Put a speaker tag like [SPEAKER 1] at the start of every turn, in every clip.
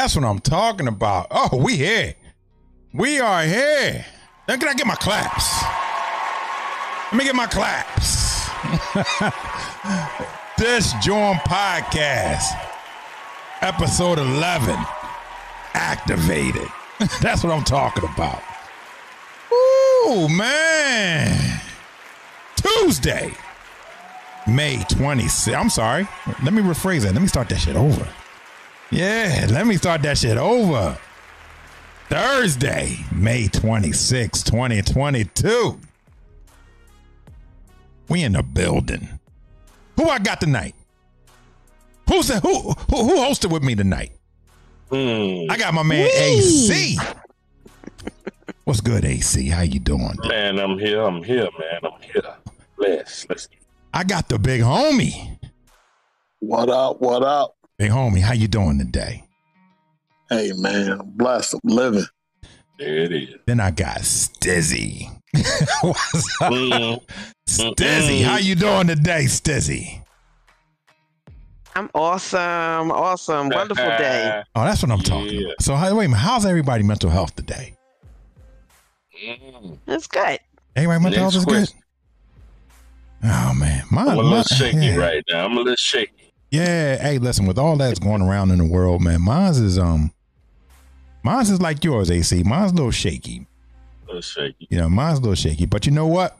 [SPEAKER 1] that's what I'm talking about. Oh, we here. We are here. Now, can I get my claps? Let me get my claps. this Join Podcast, episode 11, activated. That's what I'm talking about. Ooh, man. Tuesday, May 26th. I'm sorry. Let me rephrase that. Let me start that shit over. Yeah, let me start that shit over. Thursday, May 26, 2022. We in the building. Who I got tonight? Who's the, who, who who hosted with me tonight?
[SPEAKER 2] Hmm.
[SPEAKER 1] I got my man AC. What's good, AC? How you doing?
[SPEAKER 2] Man, I'm here. I'm here, man. I'm here. Bless. Let's
[SPEAKER 1] I got the big homie.
[SPEAKER 3] What up? What up?
[SPEAKER 1] Big homie, how you doing today?
[SPEAKER 3] Hey man, I'm blessed. I'm living.
[SPEAKER 2] there it is.
[SPEAKER 1] Then I got Stizzie. What's up?
[SPEAKER 2] Mm.
[SPEAKER 1] Stizzie, how you doing today, Stizzie?
[SPEAKER 4] I'm awesome, awesome, wonderful day.
[SPEAKER 1] Oh, that's what I'm talking
[SPEAKER 2] Yeah.
[SPEAKER 1] about. So, how, wait a minute, how's everybody mental health today?
[SPEAKER 2] Mm.
[SPEAKER 4] It's good.
[SPEAKER 1] Everybody mental health
[SPEAKER 2] Next
[SPEAKER 1] is good. Oh man, my,
[SPEAKER 2] I'm a
[SPEAKER 1] my-
[SPEAKER 2] little shaky
[SPEAKER 1] yeah.
[SPEAKER 2] right now. I'm a little shaky.
[SPEAKER 1] Yeah, hey, listen, with all that's going around in the world, man, mine's is um, mine's is like yours, AC. Mine's a little shaky.
[SPEAKER 2] A little shaky.
[SPEAKER 1] You know, mine's a little shaky, but you know what?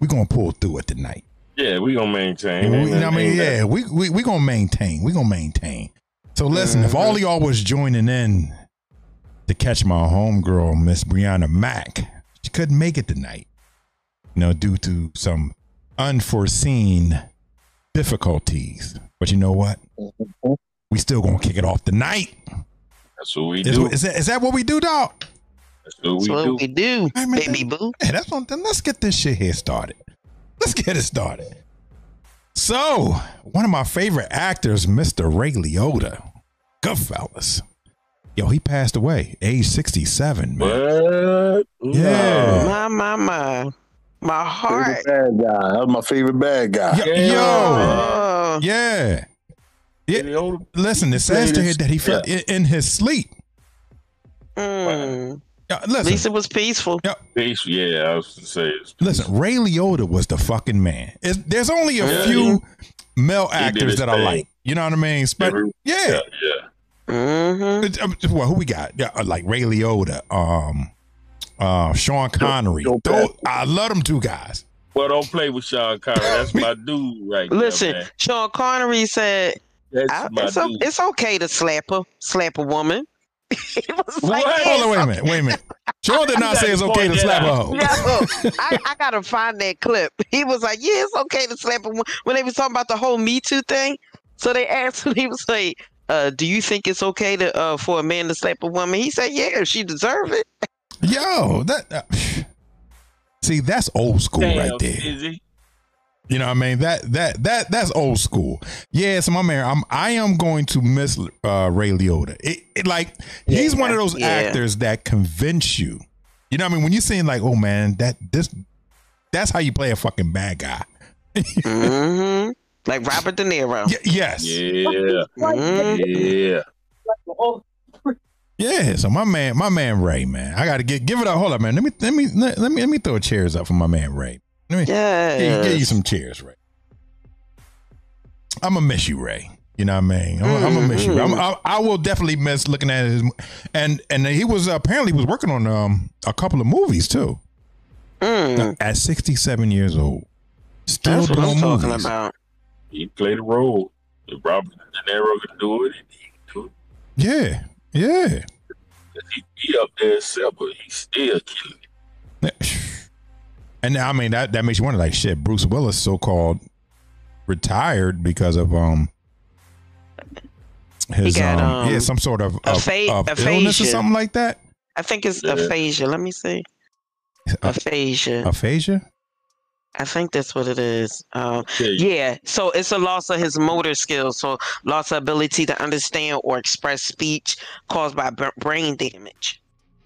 [SPEAKER 1] We're gonna pull through it tonight.
[SPEAKER 2] Yeah, we gonna maintain.
[SPEAKER 1] We- you know what I mean? Yeah, we we we gonna maintain. We gonna maintain. So listen, if all y'all was joining in to catch my homegirl, Miss Brianna Mack, she couldn't make it tonight. You know, due to some unforeseen difficulties. But you know what? Mm-hmm. We still gonna kick it off tonight.
[SPEAKER 2] That's what we
[SPEAKER 1] Is,
[SPEAKER 2] do.
[SPEAKER 1] is that is that what we do, dog?
[SPEAKER 2] That's what we
[SPEAKER 4] That's what
[SPEAKER 2] do.
[SPEAKER 4] we do,
[SPEAKER 1] I mean,
[SPEAKER 4] baby boo.
[SPEAKER 1] Hey, that's one thing. Let's get this shit here started. Let's get it started. So, one of my favorite actors, Mr. Ray Liotta, Goodfellas. Yo, he passed away, age 67, man.
[SPEAKER 2] What?
[SPEAKER 1] Yeah.
[SPEAKER 4] My, my, my, my heart.
[SPEAKER 3] Favorite bad guy. That was my favorite bad guy.
[SPEAKER 1] Yo,
[SPEAKER 2] Yeah.
[SPEAKER 1] yo, yeah. Yeah.
[SPEAKER 2] No.
[SPEAKER 1] Listen, it says to hear that he fell in, in his sleep.
[SPEAKER 4] mm.
[SPEAKER 1] Yeah,
[SPEAKER 4] At least it was peaceful.
[SPEAKER 2] Peace. Yeah, I was gonna say. It's
[SPEAKER 1] listen. Ray Liotta was the fucking man. It's, there's only a
[SPEAKER 2] Yeah.
[SPEAKER 1] few male actors
[SPEAKER 2] his
[SPEAKER 1] that I like. You know what I mean? Spe-
[SPEAKER 2] Every-
[SPEAKER 1] yeah.
[SPEAKER 2] Yeah, yeah.
[SPEAKER 4] hmm
[SPEAKER 1] um, well, who we got? Yeah, uh, like Ray Liotta, um, uh, Sean Connery.
[SPEAKER 3] Joe
[SPEAKER 1] Those-
[SPEAKER 3] Pesci.
[SPEAKER 1] I love them two guys.
[SPEAKER 2] Well, don't play with Sean Connery. That's my dude right
[SPEAKER 4] Listen,
[SPEAKER 2] there, man.
[SPEAKER 4] Sean Connery said
[SPEAKER 2] That's
[SPEAKER 4] I,
[SPEAKER 2] my
[SPEAKER 4] it's, o-
[SPEAKER 2] dude.
[SPEAKER 4] it's okay to slap her, slap a woman. he was like,
[SPEAKER 2] What?
[SPEAKER 4] yeah,
[SPEAKER 1] Hold on, wait a minute, wait a minute. Sean did not say it's okay to
[SPEAKER 2] point
[SPEAKER 1] slap a
[SPEAKER 2] that
[SPEAKER 1] hoe.
[SPEAKER 4] No, I, I gotta find that clip. He was like, "Yeah, it's okay to slap a woman." When they was talking about the whole Me Too thing, so they asked him. He was like, uh, "Do you think it's okay to uh, for a man to slap a woman?" He said, "Yeah, she deserve it."
[SPEAKER 1] Yo, that. Uh, see, that's old school
[SPEAKER 2] Damn,
[SPEAKER 1] right there.
[SPEAKER 2] he?
[SPEAKER 1] You know what I mean? That that that that's old school. Yeah, so my man, I'm I am going to miss uh, Ray Liotta. It, it like he's one of those
[SPEAKER 4] Yeah.
[SPEAKER 1] actors that convince you. You know what I mean? When you're saying like, oh man, that this that's how you play a fucking bad guy.
[SPEAKER 4] hmm Like Robert De Niro.
[SPEAKER 1] Y- yes.
[SPEAKER 2] Yeah,
[SPEAKER 4] Mhm.
[SPEAKER 2] yeah.
[SPEAKER 1] Yeah, so my man, my man Ray, man, I gotta get give it up. Hold up, man. Let me let me let, let me let me throw chairs up for my man Ray. Let me
[SPEAKER 4] Yes.
[SPEAKER 1] give, give you some cheers, Ray. I'm gonna miss you, Ray. You know what I mean? I'm, I'm gonna miss you. I'm, I, I will definitely miss looking at his and and he was apparently was working on um a couple of movies too
[SPEAKER 4] Mm,
[SPEAKER 1] at 67 years old, still
[SPEAKER 4] that's what
[SPEAKER 1] doing
[SPEAKER 4] I'm talking
[SPEAKER 1] movies.
[SPEAKER 4] about.
[SPEAKER 2] He played a role. If Robert De Niro could do it, he can do it.
[SPEAKER 1] Yeah, yeah.
[SPEAKER 2] He, he up there himself, but he's still killing it.
[SPEAKER 1] And I mean that that makes you wonder, like shit. Bruce Willis, so called retired because of um his
[SPEAKER 4] got,
[SPEAKER 1] um,
[SPEAKER 4] um,
[SPEAKER 1] yeah some sort of, of,
[SPEAKER 4] apha-
[SPEAKER 1] of illness or
[SPEAKER 4] aphasia.
[SPEAKER 1] something like that.
[SPEAKER 4] I think it's
[SPEAKER 2] Yeah.
[SPEAKER 4] aphasia. Let me see. Aphasia.
[SPEAKER 1] Aphasia.
[SPEAKER 4] I think that's what it is. Um,
[SPEAKER 2] Yeah,
[SPEAKER 4] yeah. So it's a loss of his motor skills. So loss of ability to understand or express speech caused by b- brain damage.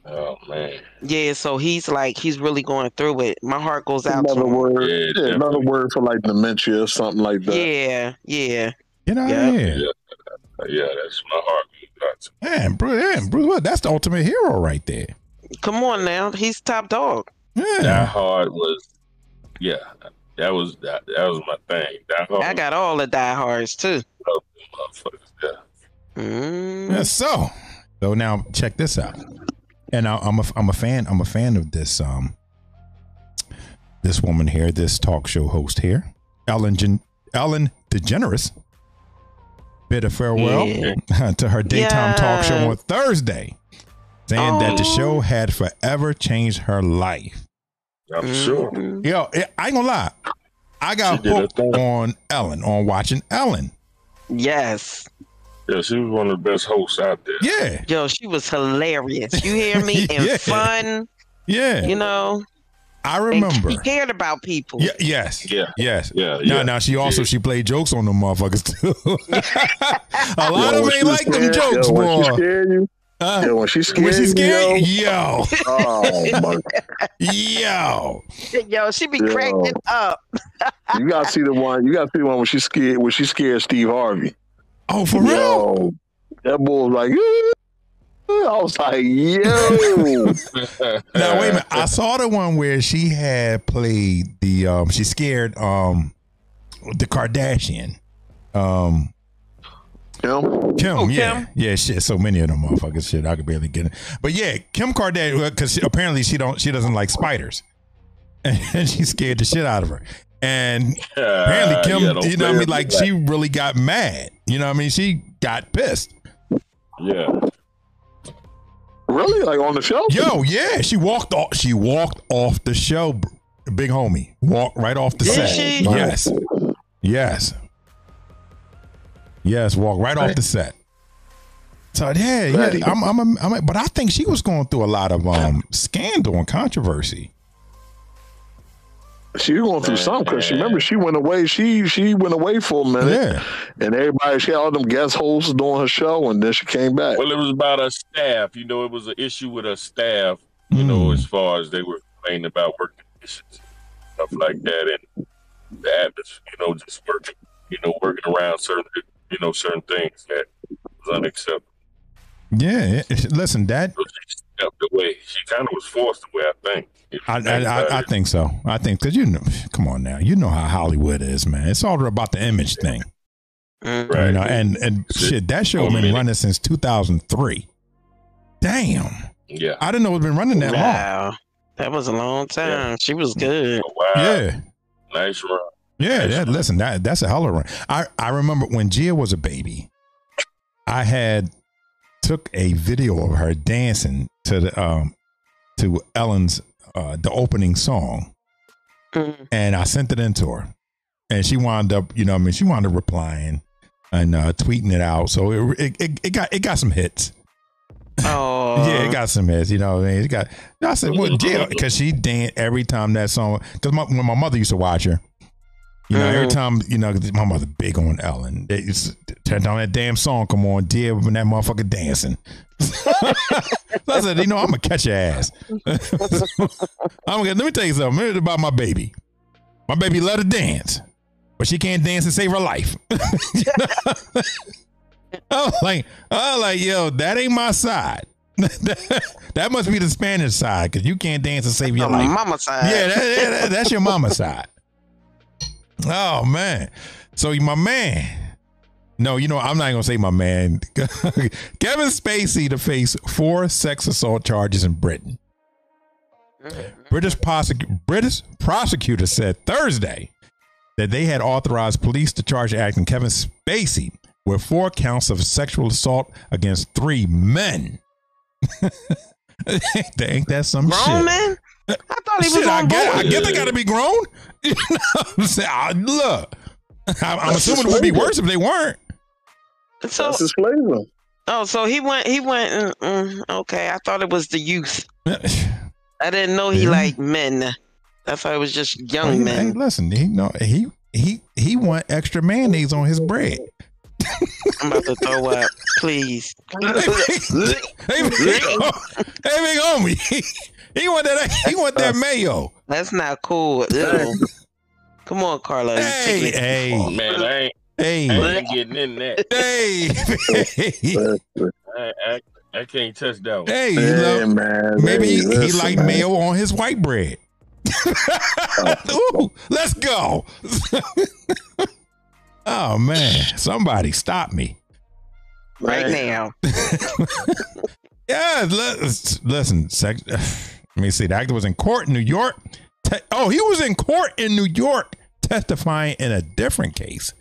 [SPEAKER 2] Oh man.
[SPEAKER 4] Yeah. So he's like he's really going through it. My heart goes out to
[SPEAKER 3] Another
[SPEAKER 4] him.
[SPEAKER 3] word,
[SPEAKER 2] Yeah,
[SPEAKER 3] yeah, another word for like dementia or something like that.
[SPEAKER 4] Yeah. Yeah.
[SPEAKER 1] Get out
[SPEAKER 4] Yeah.
[SPEAKER 1] of here.
[SPEAKER 2] Yeah. Yeah, that's my heart. That's-
[SPEAKER 1] Man, Bruce, man, Bruce, Willis, that's the ultimate hero right there.
[SPEAKER 4] Come on now. He's top dog.
[SPEAKER 2] Die
[SPEAKER 1] Yeah.
[SPEAKER 2] Hard was, yeah, that was that, that was my thing. Die
[SPEAKER 4] I got all the diehards too.
[SPEAKER 2] Yeah.
[SPEAKER 4] Mm.
[SPEAKER 1] Yeah, so, so now check this out. And I, I'm a I'm a fan I'm a fan of this um this woman here, this talk show host here, Ellen Gen- Ellen DeGeneres. Bid a farewell
[SPEAKER 4] Yeah.
[SPEAKER 1] to her daytime talk show on Thursday, saying that the
[SPEAKER 4] Oh.
[SPEAKER 1] show had forever changed her life.
[SPEAKER 2] I'm sure.
[SPEAKER 4] Mhm.
[SPEAKER 1] Yo, I ain't gonna lie, I got
[SPEAKER 2] She
[SPEAKER 1] hooked on Ellen on watching Ellen.
[SPEAKER 4] Yes.
[SPEAKER 2] Yeah, she was one of the best hosts out there.
[SPEAKER 1] Yeah,
[SPEAKER 4] Yo, she was hilarious. You hear me? And
[SPEAKER 1] Yeah.
[SPEAKER 4] fun.
[SPEAKER 1] yeah.
[SPEAKER 4] You know.
[SPEAKER 1] I
[SPEAKER 4] And
[SPEAKER 1] remember.
[SPEAKER 4] she cared about people.
[SPEAKER 1] Yeah, yes.
[SPEAKER 2] Yeah.
[SPEAKER 1] Yes.
[SPEAKER 2] Yeah,
[SPEAKER 1] No,
[SPEAKER 2] yeah.
[SPEAKER 1] no, she also
[SPEAKER 2] Yeah.
[SPEAKER 1] she played jokes on them motherfuckers too. a lot
[SPEAKER 3] Yo,
[SPEAKER 1] of them
[SPEAKER 3] she
[SPEAKER 1] ain't like them jokes,
[SPEAKER 3] yo,
[SPEAKER 1] boy.
[SPEAKER 3] Scared you,
[SPEAKER 1] Uh,
[SPEAKER 3] yo, when she scared,
[SPEAKER 1] when she
[SPEAKER 3] you,
[SPEAKER 1] scared,
[SPEAKER 3] yo,
[SPEAKER 1] yo,
[SPEAKER 3] oh my,
[SPEAKER 1] yo,
[SPEAKER 4] Yo, she be
[SPEAKER 3] Yo.
[SPEAKER 4] cracking up.
[SPEAKER 3] you gotta see the one. You gotta see the one when she scared. When she scared Steve Harvey.
[SPEAKER 1] oh for real?
[SPEAKER 3] That boy was like, "Eh." I was like, yo,
[SPEAKER 1] Now wait a minute. I saw the one where she had played the um she scared um the Kardashian. Um
[SPEAKER 3] Kim.
[SPEAKER 1] Kim,
[SPEAKER 4] Oh,
[SPEAKER 1] yeah,
[SPEAKER 4] Kim.
[SPEAKER 1] yeah, shit. So many of them motherfuckers, shit. I could barely get it. But yeah, Kim Kardashian, because apparently she don't, she doesn't like spiders, and she scared the shit out of her. And apparently Kim,
[SPEAKER 2] Uh, yeah,
[SPEAKER 1] you know, what I mean, like
[SPEAKER 2] play
[SPEAKER 1] she really got mad. You know, what I mean, she got pissed.
[SPEAKER 2] Yeah.
[SPEAKER 3] Really? Like on the show?
[SPEAKER 1] Yo, yeah, she walked off. She walked off the show, big homie. Walked right off the
[SPEAKER 4] Did
[SPEAKER 1] set.
[SPEAKER 4] she?
[SPEAKER 1] Yes, yes, yes. walk right off the set. So yeah, yeah. I'm, I'm, I'm, I'm, but I think she was going through a lot of um scandal and controversy.
[SPEAKER 3] She was going through something because she remember she went away. She she went away for a minute,
[SPEAKER 1] Yeah,
[SPEAKER 3] and everybody she had all them guest hosts doing her show, and then she came back.
[SPEAKER 2] Well, it was about her staff. You know, it was an issue with her staff. You know,
[SPEAKER 1] Mm.
[SPEAKER 2] as far as they were complaining about work conditions, stuff like that, and the atmosphere. You know, just working. You know, working around certain. You know, certain things that was unacceptable.
[SPEAKER 1] yeah. Listen, that
[SPEAKER 2] So she stepped away. She kind of was forced away. I think. If
[SPEAKER 1] I,
[SPEAKER 2] think
[SPEAKER 1] I, I, I think so. I think because you know, come on now, you know how Hollywood is, man. It's all about the image thing.
[SPEAKER 2] Right.
[SPEAKER 1] You know, and and
[SPEAKER 2] That's
[SPEAKER 1] shit, that show
[SPEAKER 2] For a
[SPEAKER 1] been running since 2003. Damn,
[SPEAKER 2] Yeah.
[SPEAKER 1] I didn't know it's been running that long.
[SPEAKER 4] Wow. That was a long time. She was good.
[SPEAKER 2] Oh, wow.
[SPEAKER 1] Yeah,
[SPEAKER 2] Nice run.
[SPEAKER 1] Yeah.
[SPEAKER 2] Run.
[SPEAKER 1] listen, that that's a hell of a run. I I remember when Gia was a baby, I had took a video of her dancing to the um to Ellen's uh the opening song,
[SPEAKER 4] Mm.
[SPEAKER 1] and I sent it into her, and she wound up, you know, what I mean, she wound up replying and uh, tweeting it out. So it, it it it got it got some hits.
[SPEAKER 4] Oh.
[SPEAKER 1] yeah, it got some hits. You know, what I mean, it got. I said, well, yeah, because she danced every time that song. Because my, when my mother used to watch her, you know, every
[SPEAKER 4] Mhm.
[SPEAKER 1] time, you know my mother big on Ellen. They used to turn down that damn song. Come on, dear, when that motherfucker dancing. I said, you know, I'm gonna catch your ass. I'm gonna let me tell you something about my baby. My baby let her dance, but she can't dance to save her life. I was like, I was like, yo, that ain't my side. that must be the Spanish side because you can't dance to save your
[SPEAKER 4] On
[SPEAKER 1] life.
[SPEAKER 4] mama side.
[SPEAKER 1] Yeah, that, yeah, that- that's your mama's side. Oh man, so my man. No, you know I'm not gonna say my man. Kevin Spacey to face four sex assault charges in Britain. British, prosec- British prosecutor said Thursday that they had authorized police to charge acting Kevin Spacey with four counts of sexual assault against three men. Ain't that some
[SPEAKER 4] Grown
[SPEAKER 1] shit?
[SPEAKER 4] man? I thought he was
[SPEAKER 1] Shit, I
[SPEAKER 4] on
[SPEAKER 1] get, I
[SPEAKER 4] board.
[SPEAKER 1] get they got to be grown. You know what I'm saying? I- Look, I'm, I'm assuming it would be worse if they weren't.
[SPEAKER 4] So
[SPEAKER 3] That's his flavor.
[SPEAKER 4] oh, so he went. He went. mm, mm, okay, I thought it was the youth. I didn't know he
[SPEAKER 1] Yeah.
[SPEAKER 4] liked men. I thought it was just young
[SPEAKER 1] Hey, hey,
[SPEAKER 4] men.
[SPEAKER 1] listen, he no he he he want extra mayonnaise on his bread.
[SPEAKER 4] I'm about to throw up. Please.
[SPEAKER 1] hey, big, hey, big homie, he, he want that he want that mayo.
[SPEAKER 4] That's not cool. Ew. Come on, Carla. you
[SPEAKER 1] Hey,
[SPEAKER 4] taking it
[SPEAKER 1] hey.
[SPEAKER 4] far.
[SPEAKER 2] Man, I ain't, I
[SPEAKER 1] Hey,
[SPEAKER 2] ain't getting in that.
[SPEAKER 1] hey,
[SPEAKER 2] I, I, I can't touch that one.
[SPEAKER 1] hey, you
[SPEAKER 3] Yeah, man.
[SPEAKER 1] maybe
[SPEAKER 3] Hey,
[SPEAKER 1] he, he like
[SPEAKER 3] man.
[SPEAKER 1] mayo on his white bread. Oh. Ooh, let's go. oh man, somebody stop me.
[SPEAKER 4] Right
[SPEAKER 3] Man.
[SPEAKER 4] now.
[SPEAKER 1] Yeah, let's listen. Sex, let me see. The actor was in court in New York. Te- oh, he was in court in New York testifying in a different case.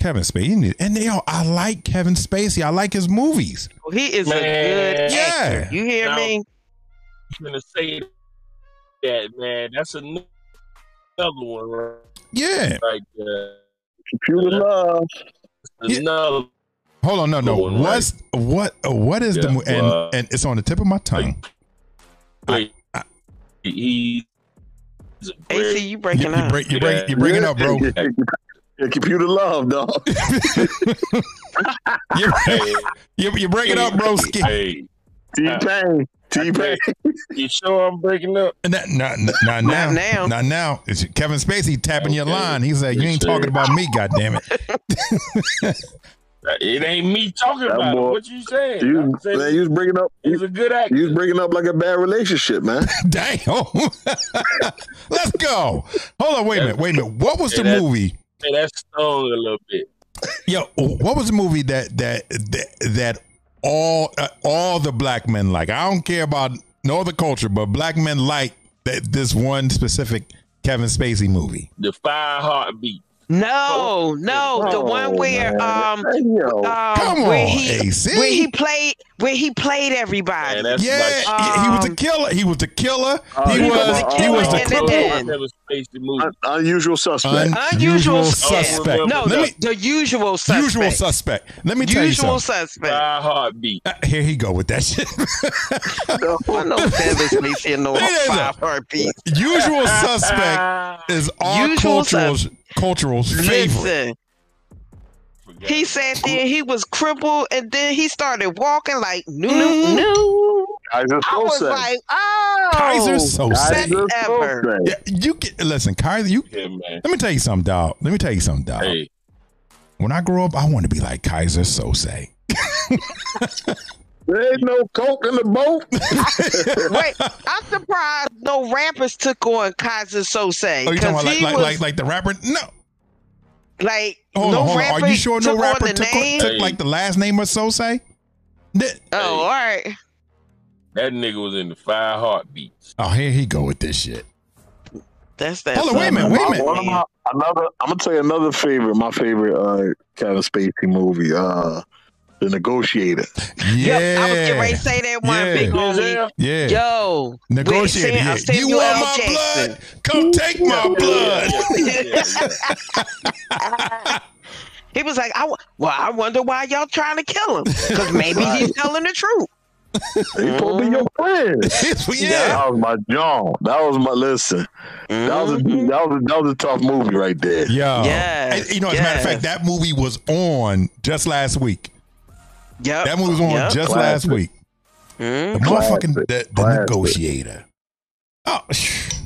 [SPEAKER 1] Kevin Spacey, and yo, I like Kevin Spacey. I like his movies.
[SPEAKER 4] He is a
[SPEAKER 2] Man.
[SPEAKER 4] good
[SPEAKER 1] Yeah.
[SPEAKER 4] actor. You hear
[SPEAKER 2] Now-
[SPEAKER 4] me?
[SPEAKER 2] I'm gonna say that, man. That's another one right
[SPEAKER 1] Yeah.
[SPEAKER 2] there.
[SPEAKER 3] Computer love.
[SPEAKER 1] Yeah.
[SPEAKER 2] Another
[SPEAKER 1] Hold on, no, no.
[SPEAKER 2] Going right.
[SPEAKER 1] What's what? uh, What is the
[SPEAKER 2] Yeah,
[SPEAKER 1] mo- and
[SPEAKER 2] well,
[SPEAKER 1] and it's on the tip of my tongue.
[SPEAKER 2] Wait,
[SPEAKER 1] I-
[SPEAKER 2] he's a
[SPEAKER 4] AC, you
[SPEAKER 1] You,
[SPEAKER 4] breaking
[SPEAKER 1] you
[SPEAKER 4] up.
[SPEAKER 1] break, you break, you breaking up, bro.
[SPEAKER 3] Yeah, computer love, dog.
[SPEAKER 1] You,
[SPEAKER 2] Hey,
[SPEAKER 1] you, you breaking up, bro.
[SPEAKER 2] hey,
[SPEAKER 3] T Pain. T Pain.
[SPEAKER 2] you sure I'm breaking up?
[SPEAKER 1] Not, not, not now.
[SPEAKER 4] Not now.
[SPEAKER 1] Not now. It's Kevin Spacey tapping your line. He said, "You ain't talking about me, goddamn it."
[SPEAKER 2] It ain't me talking
[SPEAKER 3] That
[SPEAKER 2] about it. What you saying?
[SPEAKER 3] You,
[SPEAKER 2] I'm saying
[SPEAKER 3] man, you was bringing up.
[SPEAKER 2] he's
[SPEAKER 3] You,
[SPEAKER 2] a good actor.
[SPEAKER 3] you was bringing up like a bad relationship, man.
[SPEAKER 1] Damn. Let's go. Hold on. Wait a minute. Wait a minute. What was the movie?
[SPEAKER 2] Hey, that's stung a little bit.
[SPEAKER 1] Yo, what was the movie that that that, that all uh, all the black men like? I don't care about no other culture, but black men like that this one specific Kevin Spacey movie.
[SPEAKER 2] The fire heartbeat.
[SPEAKER 4] No, no, the
[SPEAKER 3] Oh,
[SPEAKER 4] one where
[SPEAKER 3] man.
[SPEAKER 4] um
[SPEAKER 3] Hey, yo.
[SPEAKER 4] um
[SPEAKER 1] Come
[SPEAKER 4] where
[SPEAKER 1] on,
[SPEAKER 4] he
[SPEAKER 1] AC.
[SPEAKER 4] where he played where he played everybody.
[SPEAKER 2] Man,
[SPEAKER 1] Yeah,
[SPEAKER 2] like
[SPEAKER 1] he, he was the
[SPEAKER 4] Um,
[SPEAKER 1] killer. He was the killer.
[SPEAKER 3] Oh,
[SPEAKER 1] he
[SPEAKER 3] he
[SPEAKER 1] was
[SPEAKER 3] was the
[SPEAKER 1] he was the
[SPEAKER 4] killer
[SPEAKER 1] cripple.
[SPEAKER 4] and then-
[SPEAKER 2] Kevin Spacey movie.
[SPEAKER 3] Un- unusual suspect.
[SPEAKER 1] Unusual
[SPEAKER 4] Unusual
[SPEAKER 1] suspect.
[SPEAKER 4] no,
[SPEAKER 1] Let
[SPEAKER 4] the,
[SPEAKER 1] me
[SPEAKER 4] the usual suspect.
[SPEAKER 1] usual suspect. Let me tell you
[SPEAKER 4] Usual
[SPEAKER 1] something.
[SPEAKER 4] suspect.
[SPEAKER 2] Fire heartbeat.
[SPEAKER 1] Uh, Here he go with that shit.
[SPEAKER 4] I know Kevin Spacey and no
[SPEAKER 1] It is a-
[SPEAKER 4] five heartbeats.
[SPEAKER 1] usual suspect is our
[SPEAKER 4] Usual
[SPEAKER 1] cultural
[SPEAKER 4] sus-
[SPEAKER 1] cultural's favorite.
[SPEAKER 4] Listen, he sat there, he was crippled, and then he started walking like no, no, mm-hmm. no.
[SPEAKER 3] Keyser
[SPEAKER 4] I was
[SPEAKER 3] Söze.
[SPEAKER 4] like, oh,
[SPEAKER 1] Keyser Söze.
[SPEAKER 3] Keyser
[SPEAKER 4] ever.
[SPEAKER 1] Yeah, you get listen, Keyser. You
[SPEAKER 2] Yeah, man.
[SPEAKER 1] let me tell you something, dog. Let me tell you something, dog.
[SPEAKER 2] Hey,
[SPEAKER 1] When I grow up, I want to be like Keyser Söze.
[SPEAKER 3] There ain't no coke in the boat.
[SPEAKER 4] Wait, I'm surprised no rappers took on Keyser Söze.
[SPEAKER 1] Oh, you talking about like
[SPEAKER 4] he
[SPEAKER 1] like,
[SPEAKER 4] was
[SPEAKER 1] like like the rapper? No,
[SPEAKER 4] like
[SPEAKER 1] hold
[SPEAKER 4] no
[SPEAKER 1] on, hold on.
[SPEAKER 4] rapper
[SPEAKER 1] Are you sure no
[SPEAKER 4] took
[SPEAKER 1] rapper
[SPEAKER 4] on the
[SPEAKER 1] took, on-
[SPEAKER 4] name?
[SPEAKER 1] took like the last name of Söze? Th-
[SPEAKER 4] Oh, all right.
[SPEAKER 2] that nigga was in the five heartbeats.
[SPEAKER 1] Oh, here he go with this shit.
[SPEAKER 4] That's that.
[SPEAKER 1] Hold on, wait a minute, wait a minute.
[SPEAKER 3] One of my- another. I'm gonna tell you another favorite. My favorite uh, Kevin Spacey movie. Uh, The Negotiator.
[SPEAKER 1] Yeah,
[SPEAKER 4] Yep, I was getting ready to say that one
[SPEAKER 1] Yeah.
[SPEAKER 4] big homie.
[SPEAKER 2] Denzel?
[SPEAKER 1] yeah.
[SPEAKER 4] Yo,
[SPEAKER 1] Negotiator. Yeah. You want my
[SPEAKER 4] Jackson.
[SPEAKER 1] blood? Come take my blood.
[SPEAKER 2] Yeah, yeah, yeah.
[SPEAKER 4] He was like, I, w- well, I wonder why y'all trying to kill him. Because maybe he's telling the truth.
[SPEAKER 3] he supposed to be your friend.
[SPEAKER 1] yeah.
[SPEAKER 3] That was my John. That was my listen. That was a
[SPEAKER 4] Mhm.
[SPEAKER 3] that was a, that was a tough movie right there.
[SPEAKER 1] Yo.
[SPEAKER 4] Yes,
[SPEAKER 1] And, you know, as a matter of fact, that movie was on just last week.
[SPEAKER 4] Yep.
[SPEAKER 1] That movie was on
[SPEAKER 4] Yep.
[SPEAKER 1] just
[SPEAKER 3] Classic.
[SPEAKER 1] last week.
[SPEAKER 4] Mhm.
[SPEAKER 1] The motherfucking the, the negotiator. Oh,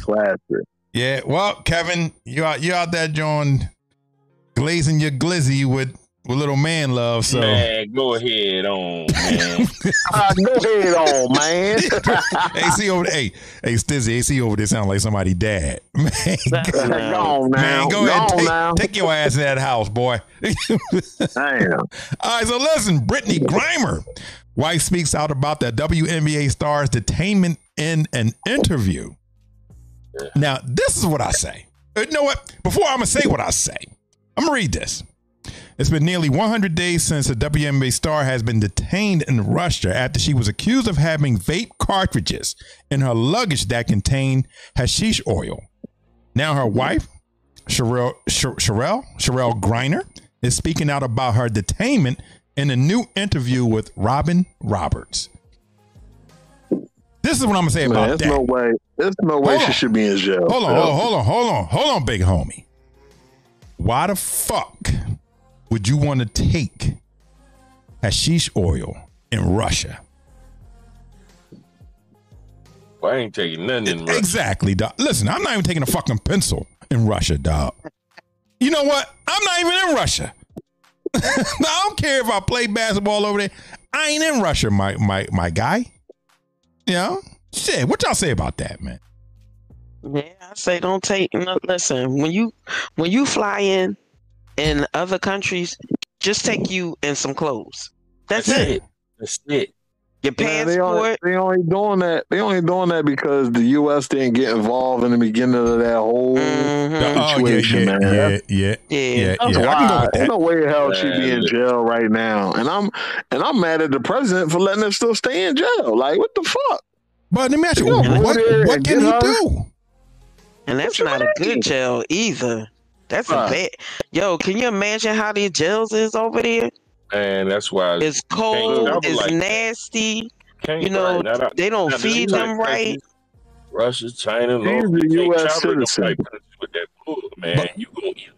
[SPEAKER 3] Classic.
[SPEAKER 1] yeah. Well, Kevin, you out you out there, John, glazing your glizzy with with little man love. So
[SPEAKER 2] Man, go ahead on, man.
[SPEAKER 3] Ah, go ahead on, man.
[SPEAKER 1] AC over hey, hey, Stizzie, AC over there sound like somebody dad. Man,
[SPEAKER 3] go on now.
[SPEAKER 1] man, go ahead,
[SPEAKER 3] on
[SPEAKER 1] take,
[SPEAKER 3] now.
[SPEAKER 1] take your ass in that house, boy.
[SPEAKER 3] Damn.
[SPEAKER 1] All right, so listen, Brittney Griner, wife speaks out about the WNBA star's detainment in an interview. Now, this is what I say. Uh, You know what? Before I'm gonna say what I say, I'm gonna read this. It's been nearly 100 days since a WNBA star has been detained in Russia after she was accused of having vape cartridges in her luggage that contained hashish oil. Now, her wife, Cherelle, Sher- Cherelle, Cherelle Griner, is speaking out about her detainment in a new interview with Robin Roberts. This is what I'm gonna say
[SPEAKER 3] Man,
[SPEAKER 1] about
[SPEAKER 3] there's
[SPEAKER 1] that.
[SPEAKER 3] no way. There's no way
[SPEAKER 1] Hold
[SPEAKER 3] she
[SPEAKER 1] on.
[SPEAKER 3] should be in jail.
[SPEAKER 1] Hold on, hold on, hold on, hold on, hold on, big homie. Why the fuck would you want to take hashish oil in Russia?
[SPEAKER 2] Well, I ain't taking nothing in Russia.
[SPEAKER 1] Exactly, dog. Listen, I'm not even taking a fucking pencil in Russia, dog. You know what? I'm not even in Russia. I don't care if I play basketball over there. I ain't in Russia, my my my guy. You know? Shit, what y'all say about that, man?
[SPEAKER 4] Yeah, I say don't take. No, listen, when you when you fly in in other countries, just take you and some clothes. That's,
[SPEAKER 2] That's
[SPEAKER 4] it.
[SPEAKER 2] it. That's it.
[SPEAKER 4] Your
[SPEAKER 3] Man, they, only,
[SPEAKER 4] passport.
[SPEAKER 3] they only doing that. They only doing that because the U.S. didn't get involved in the beginning of that whole
[SPEAKER 4] Mhm.
[SPEAKER 1] oh yeah,
[SPEAKER 3] situation,
[SPEAKER 1] yeah,
[SPEAKER 3] man.
[SPEAKER 1] yeah, yeah,
[SPEAKER 4] Yeah.
[SPEAKER 1] yeah,
[SPEAKER 3] That's
[SPEAKER 1] yeah. I can go with that.
[SPEAKER 3] no way in hell she be in jail right now, and I'm and I'm mad at the president for letting her still stay in jail. Like what the fuck?
[SPEAKER 1] But let me ask you,
[SPEAKER 3] Yeah,
[SPEAKER 1] what,
[SPEAKER 3] there
[SPEAKER 1] what can he do?
[SPEAKER 4] And that's not a good jail either. That's a
[SPEAKER 3] Right.
[SPEAKER 4] bad. Yo, can you imagine how these jails is over there?
[SPEAKER 2] And that's why
[SPEAKER 4] It's cold. It's
[SPEAKER 2] like
[SPEAKER 4] nasty.
[SPEAKER 2] can't
[SPEAKER 4] You know,
[SPEAKER 2] right, not
[SPEAKER 4] they don't
[SPEAKER 2] not
[SPEAKER 4] feed them
[SPEAKER 2] like
[SPEAKER 4] right.
[SPEAKER 2] Russia, China,
[SPEAKER 3] She's
[SPEAKER 2] Lord,
[SPEAKER 3] a US
[SPEAKER 2] travel
[SPEAKER 3] citizen.
[SPEAKER 2] with that bull, man.
[SPEAKER 1] But-
[SPEAKER 2] you gonna eat.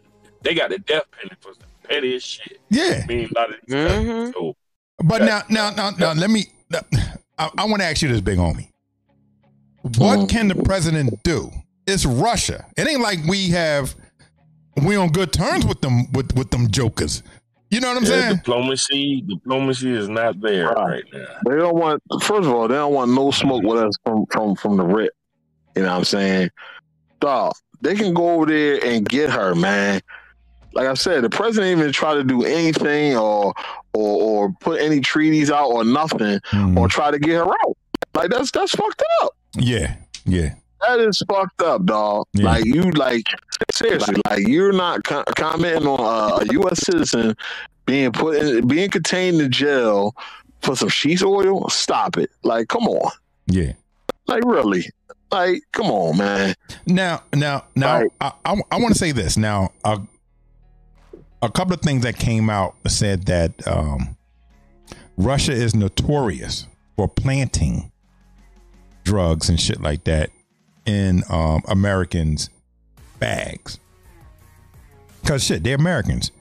[SPEAKER 2] They got the death penalty for some petty shit.
[SPEAKER 1] Yeah,
[SPEAKER 2] I mean, a lot of these
[SPEAKER 4] Mhm.
[SPEAKER 2] So
[SPEAKER 1] but now, now, now, now, let me. I, I want to ask you this, big homie. What
[SPEAKER 3] Mhm.
[SPEAKER 1] can the president do? It's Russia. It ain't like we have we on good terms with them with with them jokers. You know what I'm
[SPEAKER 2] yeah,
[SPEAKER 1] saying?
[SPEAKER 2] diplomacy, diplomacy is not there
[SPEAKER 3] Right.
[SPEAKER 2] right now.
[SPEAKER 3] They don't want. First of all, they don't want no smoke with us from from from the rip. You know what I'm saying? Dog, they can go over there and get her, man. Like I said, the president even try to do anything or or or put any treaties out or nothing
[SPEAKER 1] Mm.
[SPEAKER 3] or try to get her out. Like that's that's fucked up.
[SPEAKER 1] Yeah, yeah.
[SPEAKER 3] That is fucked up, dog.
[SPEAKER 1] Yeah.
[SPEAKER 3] Like you, like seriously, like you're not co- commenting on uh, a U.S. citizen being put in, being contained in jail for some sheath oil. Stop it! Like, come on,
[SPEAKER 1] Yeah.
[SPEAKER 3] like really, like come on, man.
[SPEAKER 1] Now, now, now,
[SPEAKER 3] Right.
[SPEAKER 1] I, I, I want to say this. Now, a, a couple of things that came out said that um, Russia is notorious for planting drugs and shit like that in um, Americans' bags. Because shit, they're Americans.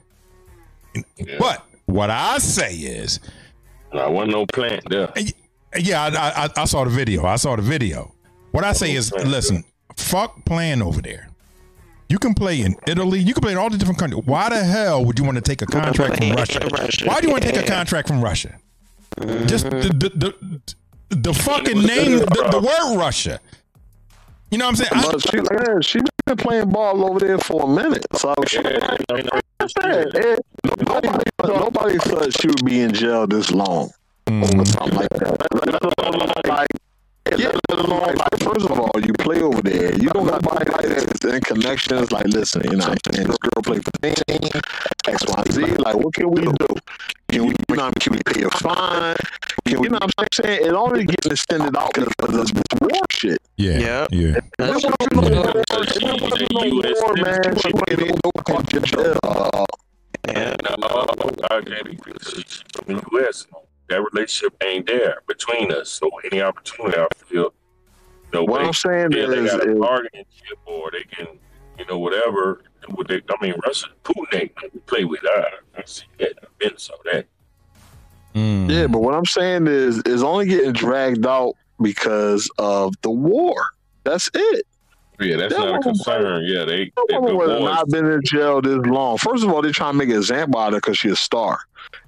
[SPEAKER 2] Yeah.
[SPEAKER 1] But what I say is,
[SPEAKER 2] I wasn't no plant there.
[SPEAKER 1] Eh, yeah, I, I, I saw the video. I saw the video. What I say is, listen, fuck playing over there. You can play in Italy. You can play in all the different countries. Why the hell would you want to take a contract from Russia? Why do you want to take a contract from Russia? Just mm-hmm. the the the, the fucking name, the, the word Russia. You know what I'm saying? I-
[SPEAKER 3] she, like, yeah, she been playing ball over there for a minute. So she,
[SPEAKER 2] Yeah, you know,
[SPEAKER 3] yeah, yeah, nobody, nobody thought she would be in jail this long. over something like that. Like, yeah, like, first of all, you play over there. You don't got nobody that's in connections. Like, listen, you know, and this girl play for the team, X, Y, Z. Like, what can we do? Can we, you know, can we pay a fine? Can we, you know what I'm saying? It only gets extended out because of this war shit.
[SPEAKER 1] yeah,
[SPEAKER 4] Yep.
[SPEAKER 1] yeah.
[SPEAKER 3] It wasn't no war. It wasn't no war, man. She ain't no country jail. Uh,
[SPEAKER 2] I can't from the U.S. That relationship ain't there between us. So any opportunity, I feel, you know,
[SPEAKER 3] What
[SPEAKER 2] they,
[SPEAKER 3] I'm saying
[SPEAKER 2] yeah, they
[SPEAKER 3] is,
[SPEAKER 2] got a
[SPEAKER 3] is
[SPEAKER 2] bargaining chip, or they can, you know, whatever. Do What they, I mean, Russia, Putin ain't gonna play with. I, I see that. I've been saw that.
[SPEAKER 1] Mm.
[SPEAKER 3] Yeah, but what I'm saying is, is only getting dragged out because of the war. That's it.
[SPEAKER 2] Yeah, that's
[SPEAKER 3] That
[SPEAKER 2] not a
[SPEAKER 3] woman-
[SPEAKER 2] concern. Yeah, they,
[SPEAKER 3] No
[SPEAKER 2] they
[SPEAKER 3] woman
[SPEAKER 2] the
[SPEAKER 3] would have not been in jail this long. First of all, they're trying to make an example out of her because she's a star,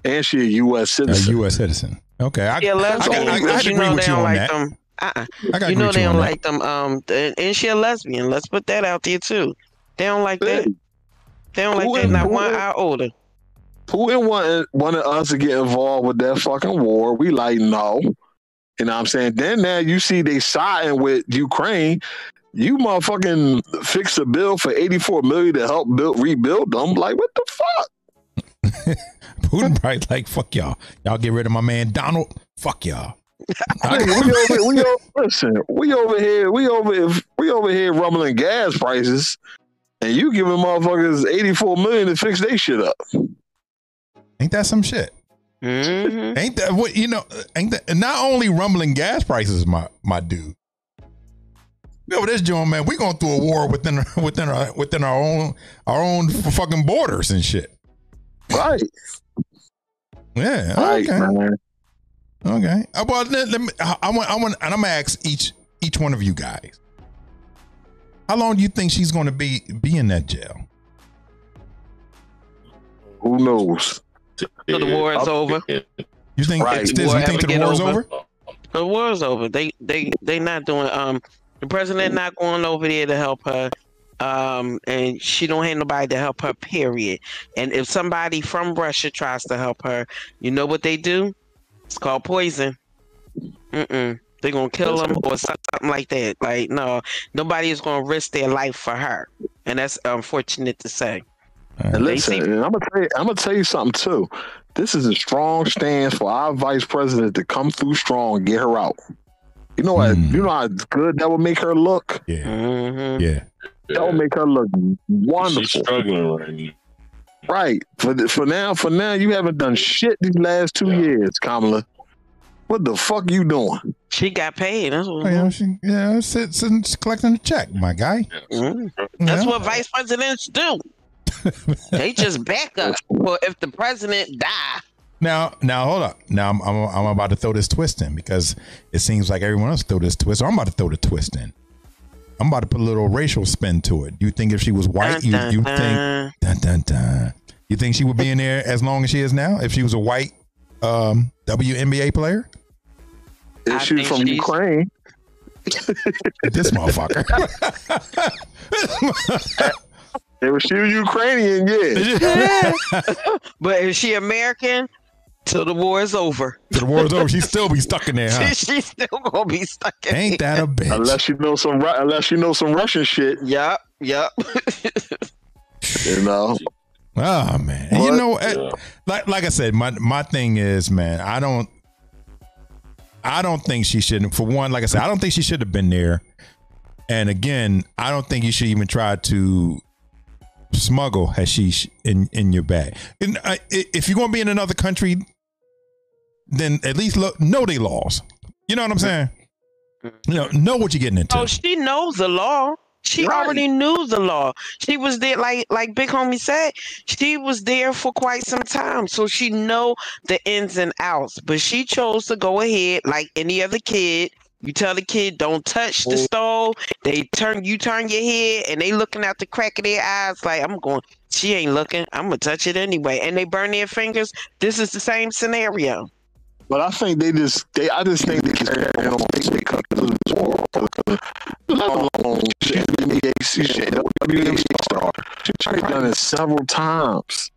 [SPEAKER 3] and she a U.S. citizen.
[SPEAKER 1] A
[SPEAKER 3] citizen.
[SPEAKER 1] U.S. citizen. Okay, I,
[SPEAKER 4] Yeah,
[SPEAKER 1] I,
[SPEAKER 4] let's
[SPEAKER 1] got- I, I,
[SPEAKER 4] but
[SPEAKER 1] had
[SPEAKER 4] you
[SPEAKER 1] agree
[SPEAKER 4] know
[SPEAKER 1] with
[SPEAKER 4] they
[SPEAKER 1] you
[SPEAKER 4] don't
[SPEAKER 1] on
[SPEAKER 4] like
[SPEAKER 1] that.
[SPEAKER 4] them. Uh-uh.
[SPEAKER 1] I got
[SPEAKER 4] You know they don't
[SPEAKER 1] on
[SPEAKER 4] like them. Um, and and she a lesbian. Let's put that out there too. They don't like that. They don't like
[SPEAKER 3] Who
[SPEAKER 4] that. Not
[SPEAKER 3] who
[SPEAKER 4] one hour older.
[SPEAKER 3] Putin wanted wanted us to get involved with that fucking war. We like no. You know what I'm saying? Then now you see they siding with Ukraine. You motherfucking fix a bill for 84 million to help build rebuild them. Like what the fuck?
[SPEAKER 1] Putin probably like fuck y'all. Y'all get rid of my man Donald. Fuck y'all.
[SPEAKER 3] Nigga, we over, we over, listen, we over here, we over, we over here rumbling gas prices, and you giving motherfuckers 84 million to fix their shit up.
[SPEAKER 1] Ain't that some shit?
[SPEAKER 4] hmm
[SPEAKER 1] Ain't that what you know? Ain't that not only rumbling gas prices, my my dude. Yo, this joint, man, we going through a war within within our within our own our own fucking borders and shit.
[SPEAKER 3] Right.
[SPEAKER 1] Yeah,
[SPEAKER 3] Right,
[SPEAKER 1] okay,
[SPEAKER 3] man.
[SPEAKER 1] okay. Uh, well, let, let me. I, I want. I want. And I'm gonna ask each each one of you guys. How long do you think she's going to be be in that jail?
[SPEAKER 3] Who knows?
[SPEAKER 4] So the war is over.
[SPEAKER 1] You think?
[SPEAKER 3] Right.
[SPEAKER 1] Stiz,
[SPEAKER 4] War
[SPEAKER 1] you
[SPEAKER 4] ever
[SPEAKER 1] think the
[SPEAKER 4] get
[SPEAKER 1] war's
[SPEAKER 4] over?
[SPEAKER 1] over?
[SPEAKER 4] The war's over. They they they not doing um the president not going over there to help her. Um and she don't have nobody to help her, period. And if somebody from Russia tries to help her, you know what they do? It's called poison. Mm-mm. They're gonna kill them or something like that. Like, no, nobody is gonna risk their life for her. And that's unfortunate to say.
[SPEAKER 3] And listen, and I'm gonna tell you, I'm gonna tell you something too. This is a strong stance for our vice president to come through strong and get her out. You know what?
[SPEAKER 1] Hmm.
[SPEAKER 3] You know how good that would make her look.
[SPEAKER 1] Yeah,
[SPEAKER 4] hmm
[SPEAKER 1] yeah.
[SPEAKER 3] That would make her look wonderful.
[SPEAKER 2] She's struggling right now.
[SPEAKER 3] Right. For the, for now, for now, you haven't done shit these last two years, Kamala. What the fuck you doing?
[SPEAKER 4] She got paid. That's what,
[SPEAKER 1] yeah, she, yeah, sit, sitting, collecting a check, my guy.
[SPEAKER 4] Mhm. That's
[SPEAKER 1] Yeah.
[SPEAKER 4] what vice presidents do. they just back up. Well, if the president die,
[SPEAKER 1] Now, now, hold up. Now, I'm, I'm, I'm about to throw this twist in because it seems like everyone else throw this twist. So I'm about to throw the twist in. I'm about to put a little racial spin to it. You think if she was white, you,
[SPEAKER 4] Dun,
[SPEAKER 1] you
[SPEAKER 4] dun,
[SPEAKER 1] think,
[SPEAKER 4] dun.
[SPEAKER 1] dun, dun, dun. you think she would be in there as long as she is now if she was a white um, WNBA player?
[SPEAKER 3] Is
[SPEAKER 4] I
[SPEAKER 3] she
[SPEAKER 4] think
[SPEAKER 3] from
[SPEAKER 4] she's-
[SPEAKER 3] Ukraine?
[SPEAKER 1] This motherfucker.
[SPEAKER 3] If she was Ukrainian, yeah.
[SPEAKER 4] but is she American, till the war is over, Till
[SPEAKER 1] the war's over. She still be stuck in there, huh?
[SPEAKER 4] she's still gonna be stuck in.
[SPEAKER 1] Ain't that a bitch?
[SPEAKER 3] Unless you know some, unless you know some Russian shit,
[SPEAKER 4] Yup, yup.
[SPEAKER 3] you know.
[SPEAKER 1] Oh man, And you know, eh,
[SPEAKER 2] Yeah.
[SPEAKER 1] like like I said, my my thing is, man, I don't, I don't think she shouldn't. For one, like I said, I don't think she should have been there. And again, I don't think you should even try to smuggle hashish in in your bag. And, uh, i- if you're gonna be in another country, then at least lo- know they laws. You know what I'm saying? You know, know what you're getting into.
[SPEAKER 4] Oh, she knows the law. She
[SPEAKER 3] Right.
[SPEAKER 4] already knew the law. She was there, like like Big Homie said. She was there for quite some time, so she know the ins and outs. But she chose to go ahead, like any other kid. You tell the kid, don't touch the mm. stove. They turn, you turn your head, and they looking out the crack of their eyes, like I'm going. She ain't looking. I'm gonna touch it anyway, and they burn their fingers. This is the same scenario.
[SPEAKER 3] But I think they just, they, I just think they just carry on because of the war. Let alone shit, NBA, shit, WNBA star. She's done it several times.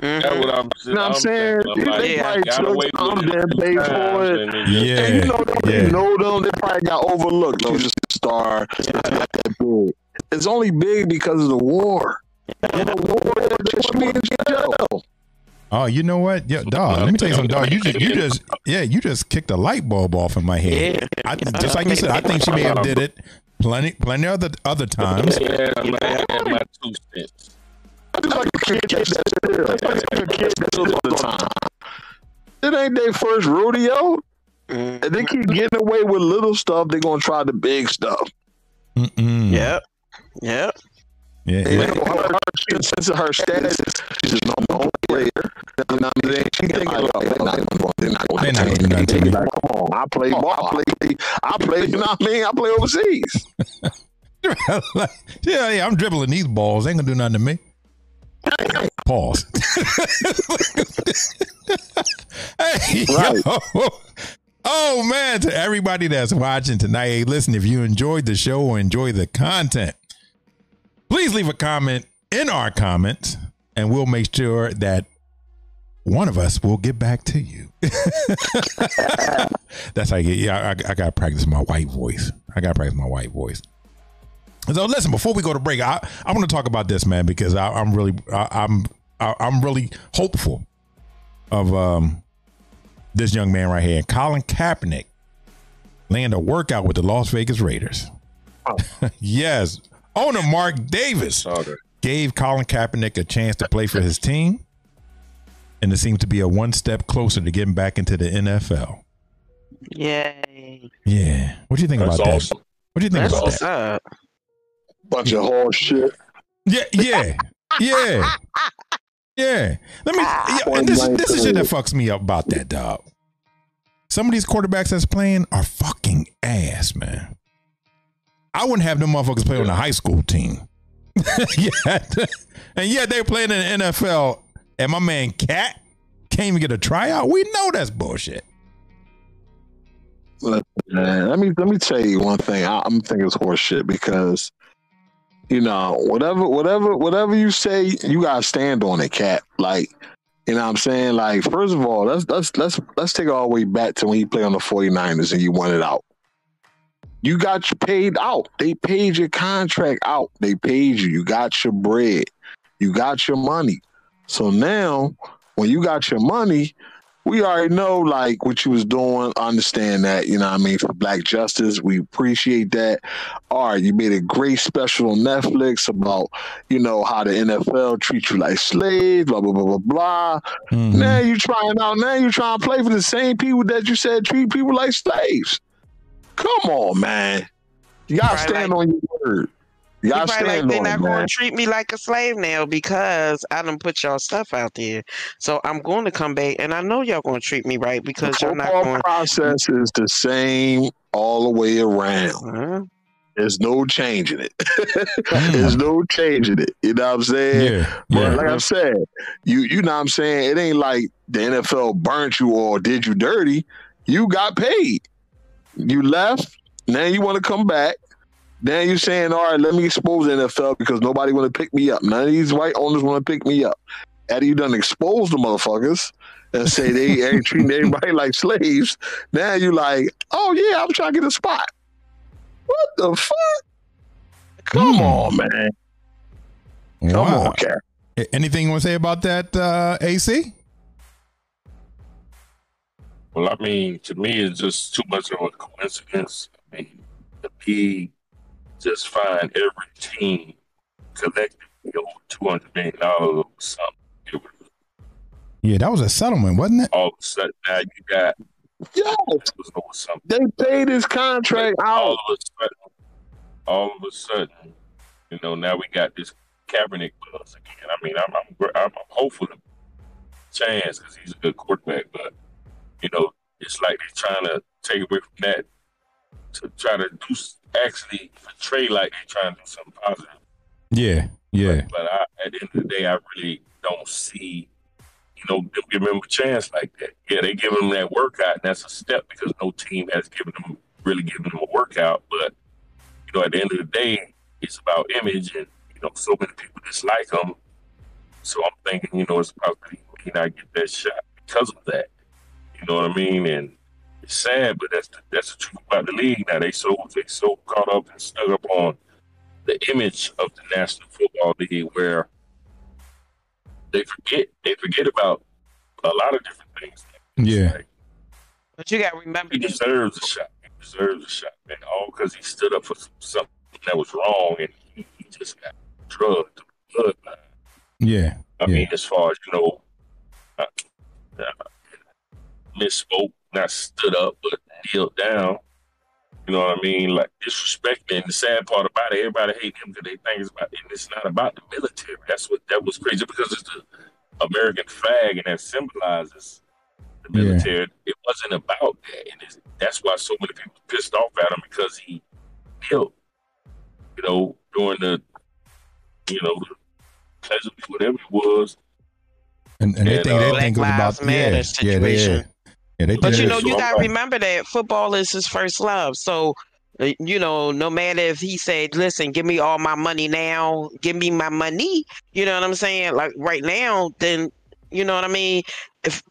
[SPEAKER 4] Mhm.
[SPEAKER 2] That's what I'm,
[SPEAKER 3] You know what I'm saying?
[SPEAKER 2] I'm like,
[SPEAKER 3] They
[SPEAKER 4] Yeah.
[SPEAKER 3] probably took
[SPEAKER 2] away
[SPEAKER 3] time
[SPEAKER 2] with
[SPEAKER 3] pay for it.
[SPEAKER 2] and
[SPEAKER 1] Yeah.
[SPEAKER 3] And you know, they
[SPEAKER 1] yeah.
[SPEAKER 3] know them. They probably got overlooked. She's just a star. It's not that big. It's only big because of the war. And the war that should be in jail.
[SPEAKER 1] Oh, you know what? Yeah, dog. Let me tell you something, dog. You just, you just, yeah, you just kicked a light bulb off in my head.
[SPEAKER 4] Yeah.
[SPEAKER 1] I, just like you said, I think she may have did it plenty, plenty of other other times.
[SPEAKER 2] Yeah, I'm I had my two cents.
[SPEAKER 3] It's like a kid that like a kid that all the time. It ain't their first rodeo.
[SPEAKER 4] Mhm.
[SPEAKER 3] And they keep getting away with little stuff. They're gonna try the big stuff.
[SPEAKER 1] Mm-mm.
[SPEAKER 4] Yep. Yep.
[SPEAKER 1] yeah, yeah.
[SPEAKER 3] you know, her, her status, she's just a known player. You know what I they're not
[SPEAKER 1] do nothing
[SPEAKER 3] come on, play ball. I play. I play. You know what I mean? I play overseas.
[SPEAKER 1] yeah, yeah. I'm dribbling these balls. Ain't gonna do nothing to me. Pause. hey,
[SPEAKER 3] Right.
[SPEAKER 1] yo. Oh man, to everybody that's watching tonight, hey, listen, if you enjoyed the show or enjoy the content, please leave a comment in our comments and we'll make sure that one of us will get back to you. That's how I get. Yeah, I, I got to practice my white voice. I got to practice my white voice. So listen, before we go to break, I, I want to talk about this, man, because I, I'm really, I, I'm, I, I'm really hopeful of um this young man right here, Colin Kaepernick, land a workout with the Las Vegas Raiders. yes, owner Mark Davis gave Colin Kaepernick a chance to play for his team. And it seems to be a one step closer to getting back into the NFL.
[SPEAKER 4] Yay.
[SPEAKER 1] Yeah. What do you think
[SPEAKER 2] That's
[SPEAKER 1] about
[SPEAKER 2] awesome.
[SPEAKER 1] that? What do you think
[SPEAKER 4] That's
[SPEAKER 1] about
[SPEAKER 4] what's
[SPEAKER 1] that?
[SPEAKER 3] Bunch of horse shit.
[SPEAKER 1] Yeah, yeah, yeah, yeah. Let me. Ah. Yeah, and this, this is shit that fucks me up about that dog. Some of these quarterbacks that's playing are fucking ass, man. I wouldn't have them motherfuckers play on a high school team. yeah, and yeah, they're playing in the NFL. And my man Kap can't even get a tryout. We know that's bullshit.
[SPEAKER 3] Let me let me tell you one thing. I, I'm thinking it's horse shit because you know whatever whatever whatever you say, you gotta stand on it, Kap. Like you know what I'm saying? Like first of all, let's let's let's let's take it all the way back to when you play on the 49ers and you won it out. You got you paid out. They paid your contract out. They paid you. You got your bread. You got your money. So now, when you got your money, we already know like what you was doing. Understand that, you know what I mean, for black justice. We appreciate that. All right, you made a great special on Netflix about, you know, how the NFL treats you like slaves, blah, blah, blah, blah, blah.
[SPEAKER 1] Mhm.
[SPEAKER 3] Now you trying out, now you trying to play for the same people that you said treat people like slaves. Come on, man. You gotta
[SPEAKER 4] Probably
[SPEAKER 3] stand
[SPEAKER 4] like-
[SPEAKER 3] on your word. You
[SPEAKER 4] You
[SPEAKER 3] gotta
[SPEAKER 4] probably like
[SPEAKER 3] stand
[SPEAKER 4] they're not going to treat me like a slave now because I done put y'all stuff out there. So I'm going to come back, and I know y'all going to treat me right because y'all not
[SPEAKER 3] Football
[SPEAKER 4] going.
[SPEAKER 3] process is the same all the way around.
[SPEAKER 4] Huh?
[SPEAKER 3] There's no changing it.
[SPEAKER 1] Mm.
[SPEAKER 3] There's no changing it. You know what I'm saying?
[SPEAKER 1] Yeah,
[SPEAKER 3] But
[SPEAKER 1] yeah.
[SPEAKER 3] like I said, you you know what I'm saying? It ain't like the NFL burnt you or did you dirty. You got paid. You left. Now you want to come back. Now you're saying, all right, let me expose the NFL because nobody want to pick me up. None of these white owners want to pick me up. After you done expose the motherfuckers and say they ain't treating everybody like slaves, now you like, oh yeah, I'm trying to get a spot. What the fuck? Come
[SPEAKER 1] Hmm.
[SPEAKER 3] on, man. Come
[SPEAKER 1] Wow.
[SPEAKER 3] on,
[SPEAKER 1] Kap. Anything you want to say about that, uh, AC?
[SPEAKER 2] Well, I mean, to me, it's just too much of a coincidence. I mean, the P just find every team collectively over two hundred million dollars or something.
[SPEAKER 1] Yeah, that was a settlement, wasn't it?
[SPEAKER 2] all of a sudden now you got
[SPEAKER 3] Yes,
[SPEAKER 2] it something.
[SPEAKER 3] they paid his contract
[SPEAKER 2] All
[SPEAKER 3] out.
[SPEAKER 2] of a sudden, all of a sudden, you know, now we got this Kaepernick buzz again. I mean, I'm I'm, I'm hopeful to chance because he's a good quarterback, but you know, it's like they're trying to take away from that to try to do actually portray like they're trying to do something positive.
[SPEAKER 1] Yeah, yeah.
[SPEAKER 2] But I, at the end of the day, I really don't see, you know, them giving him a chance like that. Yeah, they give him that workout, and that's a step because no team has given them really given them a workout. But you know, at the end of the day, it's about image, and you know, so many people dislike him. So I'm thinking, you know, it's probably he not get that shot because of that. You know what I mean? And it's sad, but that's the, that's the truth about the league. Now they so they so caught up and stuck up on the image of the National Football League where they forget they forget about a lot of different things.
[SPEAKER 1] Yeah.
[SPEAKER 2] Like,
[SPEAKER 4] But you got to remember,
[SPEAKER 2] he deserves a shot. He deserves a shot, man. All because he stood up for something that was wrong and he, he just got drugged to the bloodline.
[SPEAKER 1] Yeah.
[SPEAKER 2] I
[SPEAKER 1] Yeah.
[SPEAKER 2] mean, as far as you know, uh, uh, misspoke, not stood up, but kneeled down. You know what I mean? Like disrespecting. And the sad part about it, everybody hate him because they think it's about. And it's not about the military. That's what that was crazy because it's the American flag and that symbolizes the
[SPEAKER 1] Yeah.
[SPEAKER 2] military. It wasn't about that, and it's, that's why so many people pissed off at him because he killed. You know, during the, you know, the whatever it was.
[SPEAKER 1] And, and they think
[SPEAKER 2] uh,
[SPEAKER 1] they think it was about yeah,
[SPEAKER 4] Matter
[SPEAKER 1] yeah, they, yeah,
[SPEAKER 4] situation.
[SPEAKER 1] Yeah. They
[SPEAKER 4] But you know, you gotta remember that football is his first love. So, uh, you know, no matter if he said, "Listen, give me all my money now, give me my money," you know what I'm saying? Like right now, then you know what I mean. If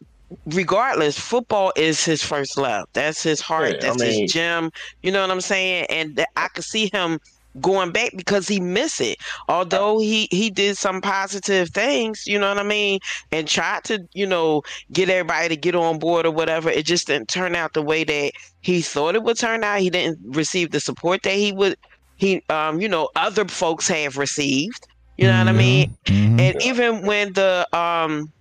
[SPEAKER 4] regardless, football is his first love. That's his heart.
[SPEAKER 2] Yeah, I
[SPEAKER 4] that's
[SPEAKER 2] mean-
[SPEAKER 4] his gym. You know what I'm saying? And th- I could see him going back because he missed it. Although he he did some positive things, you know what I mean, and tried to you know get everybody to get on board or whatever. It just didn't turn out the way that he thought it would turn out. He didn't receive the support that he would he um you know other folks have received. You know what I mean?
[SPEAKER 1] Mhm, mhm.
[SPEAKER 4] And even when the um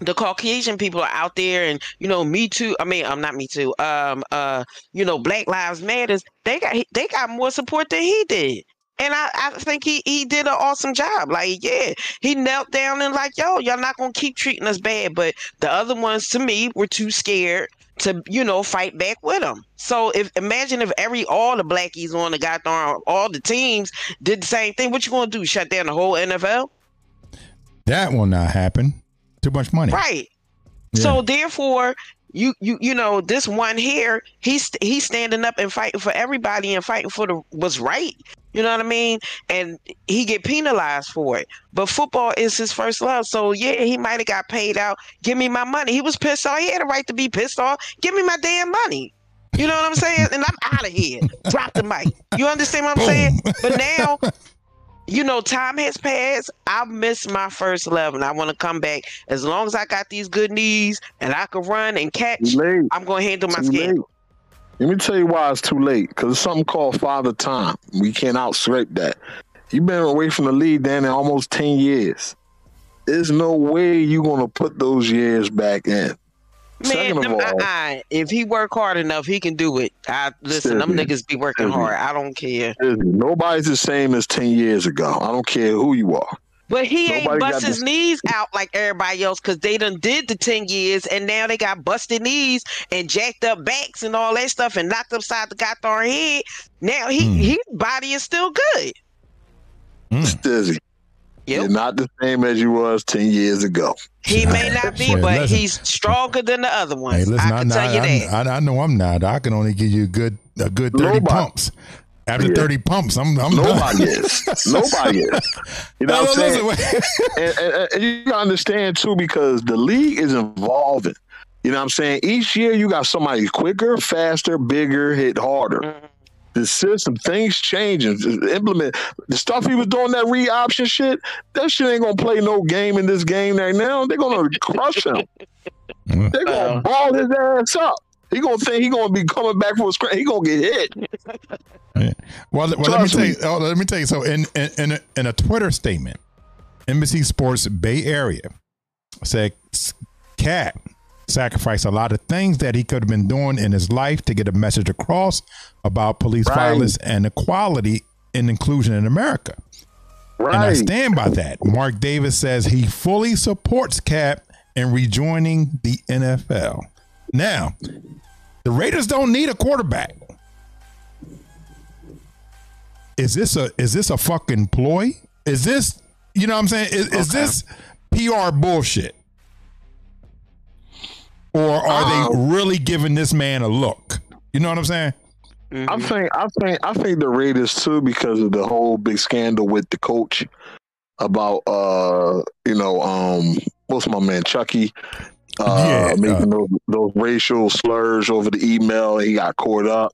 [SPEAKER 4] the Caucasian people are out there and you know me too I mean I'm not me too um uh you know Black Lives Matters they got they got more support than he did. And I, I think he he did an awesome job. Like yeah he knelt down and like yo y'all not gonna keep treating us bad. But the other ones to me were too scared to you know fight back with him. So if imagine if every all the blackies on the goddamn all the teams did the same thing what you gonna do shut down the whole NFL
[SPEAKER 1] That will not happen. Too much money.
[SPEAKER 4] Right.
[SPEAKER 1] Yeah.
[SPEAKER 4] So therefore, you you you know this one here, he's he's standing up and fighting for everybody and fighting for the what's right. You know what I mean? And he get penalized for it. But football is his first love. So yeah, he might have got paid out. Give me my money. He was pissed off. He had a right to be pissed off. Give me my damn money. You know what I'm saying? And I'm out of here. Drop the mic. You understand what I'm saying? But now you know, time has passed. I've missed my first love, and I want to come back. As long as I got these good knees and I can run and catch. I'm going to handle my scandal.
[SPEAKER 3] Let me tell you why it's too late. Because it's something called father time. We can't outscrape that. You've been away from the league, Dan, in almost 10 years. There's no way you're going to put those years back in.
[SPEAKER 4] Man,
[SPEAKER 3] Second of
[SPEAKER 4] them-
[SPEAKER 3] all-
[SPEAKER 4] uh-uh. if he work hard enough, he can do it. I listen. Them niggas be working hard. I don't care.
[SPEAKER 3] Nobody's the same as 10 years ago. I don't care who you are.
[SPEAKER 4] But he ain't
[SPEAKER 3] Nobody got
[SPEAKER 4] bust his
[SPEAKER 3] this-
[SPEAKER 4] knees out like everybody else because they done did the 10 years and now they got busted knees and jacked up backs and all that stuff and knocked upside the goddamn head. Now he
[SPEAKER 1] Hmm.
[SPEAKER 4] his body is still good.
[SPEAKER 3] Stizzie,
[SPEAKER 4] Yep.
[SPEAKER 3] you're not the same as you was 10 years ago.
[SPEAKER 4] He may not be,
[SPEAKER 1] Shit,
[SPEAKER 4] but
[SPEAKER 1] listen.
[SPEAKER 4] he's stronger than the other ones.
[SPEAKER 1] Hey, listen,
[SPEAKER 4] I
[SPEAKER 1] I,
[SPEAKER 4] can tell you
[SPEAKER 1] I,
[SPEAKER 4] that.
[SPEAKER 1] I, I know I'm not. I can only give you a good a good thirty
[SPEAKER 3] Nobody.
[SPEAKER 1] pumps. After
[SPEAKER 3] Yeah.
[SPEAKER 1] thirty pumps, I'm I'm done.
[SPEAKER 3] Nobody is. Nobody is. You know
[SPEAKER 1] No,
[SPEAKER 3] what I'm saying?
[SPEAKER 1] listen,
[SPEAKER 3] and, and, and you gotta understand too because the league is evolving. You know what I'm saying? Each year you got somebody quicker, faster, bigger, hit harder.
[SPEAKER 4] Mm-hmm.
[SPEAKER 3] The system, things changing. Implement the stuff he was doing that re option shit. That shit ain't gonna play no game in this game right now. They're gonna crush him. They're gonna
[SPEAKER 4] Uh.
[SPEAKER 3] ball his ass up. He gonna think he gonna be coming back for a screen. He gonna get hit.
[SPEAKER 1] well, well let me
[SPEAKER 3] Trust
[SPEAKER 1] tell you. Oh, let me tell you. So, in in in a, in a Twitter statement, NBC Sports Bay Area said Kap sacrificed a lot of things that he could have been doing in his life to get a message across about police
[SPEAKER 3] Right.
[SPEAKER 1] violence and equality and inclusion in America. Right. And I stand by that. Mark Davis says he fully supports Kap in rejoining the NFL. Now, the Raiders don't need a quarterback. Is this a is this a fucking ploy? Is this you know what I'm saying? Is, is this PR bullshit? Or are
[SPEAKER 3] Um,
[SPEAKER 1] they really giving this man a look? You know what I'm saying?
[SPEAKER 3] I think I think I think the Raiders too because of the whole big scandal with the coach about uh you know um what's my man Chucky uh
[SPEAKER 1] Yeah,
[SPEAKER 3] making those, those racial slurs over the email he got caught up.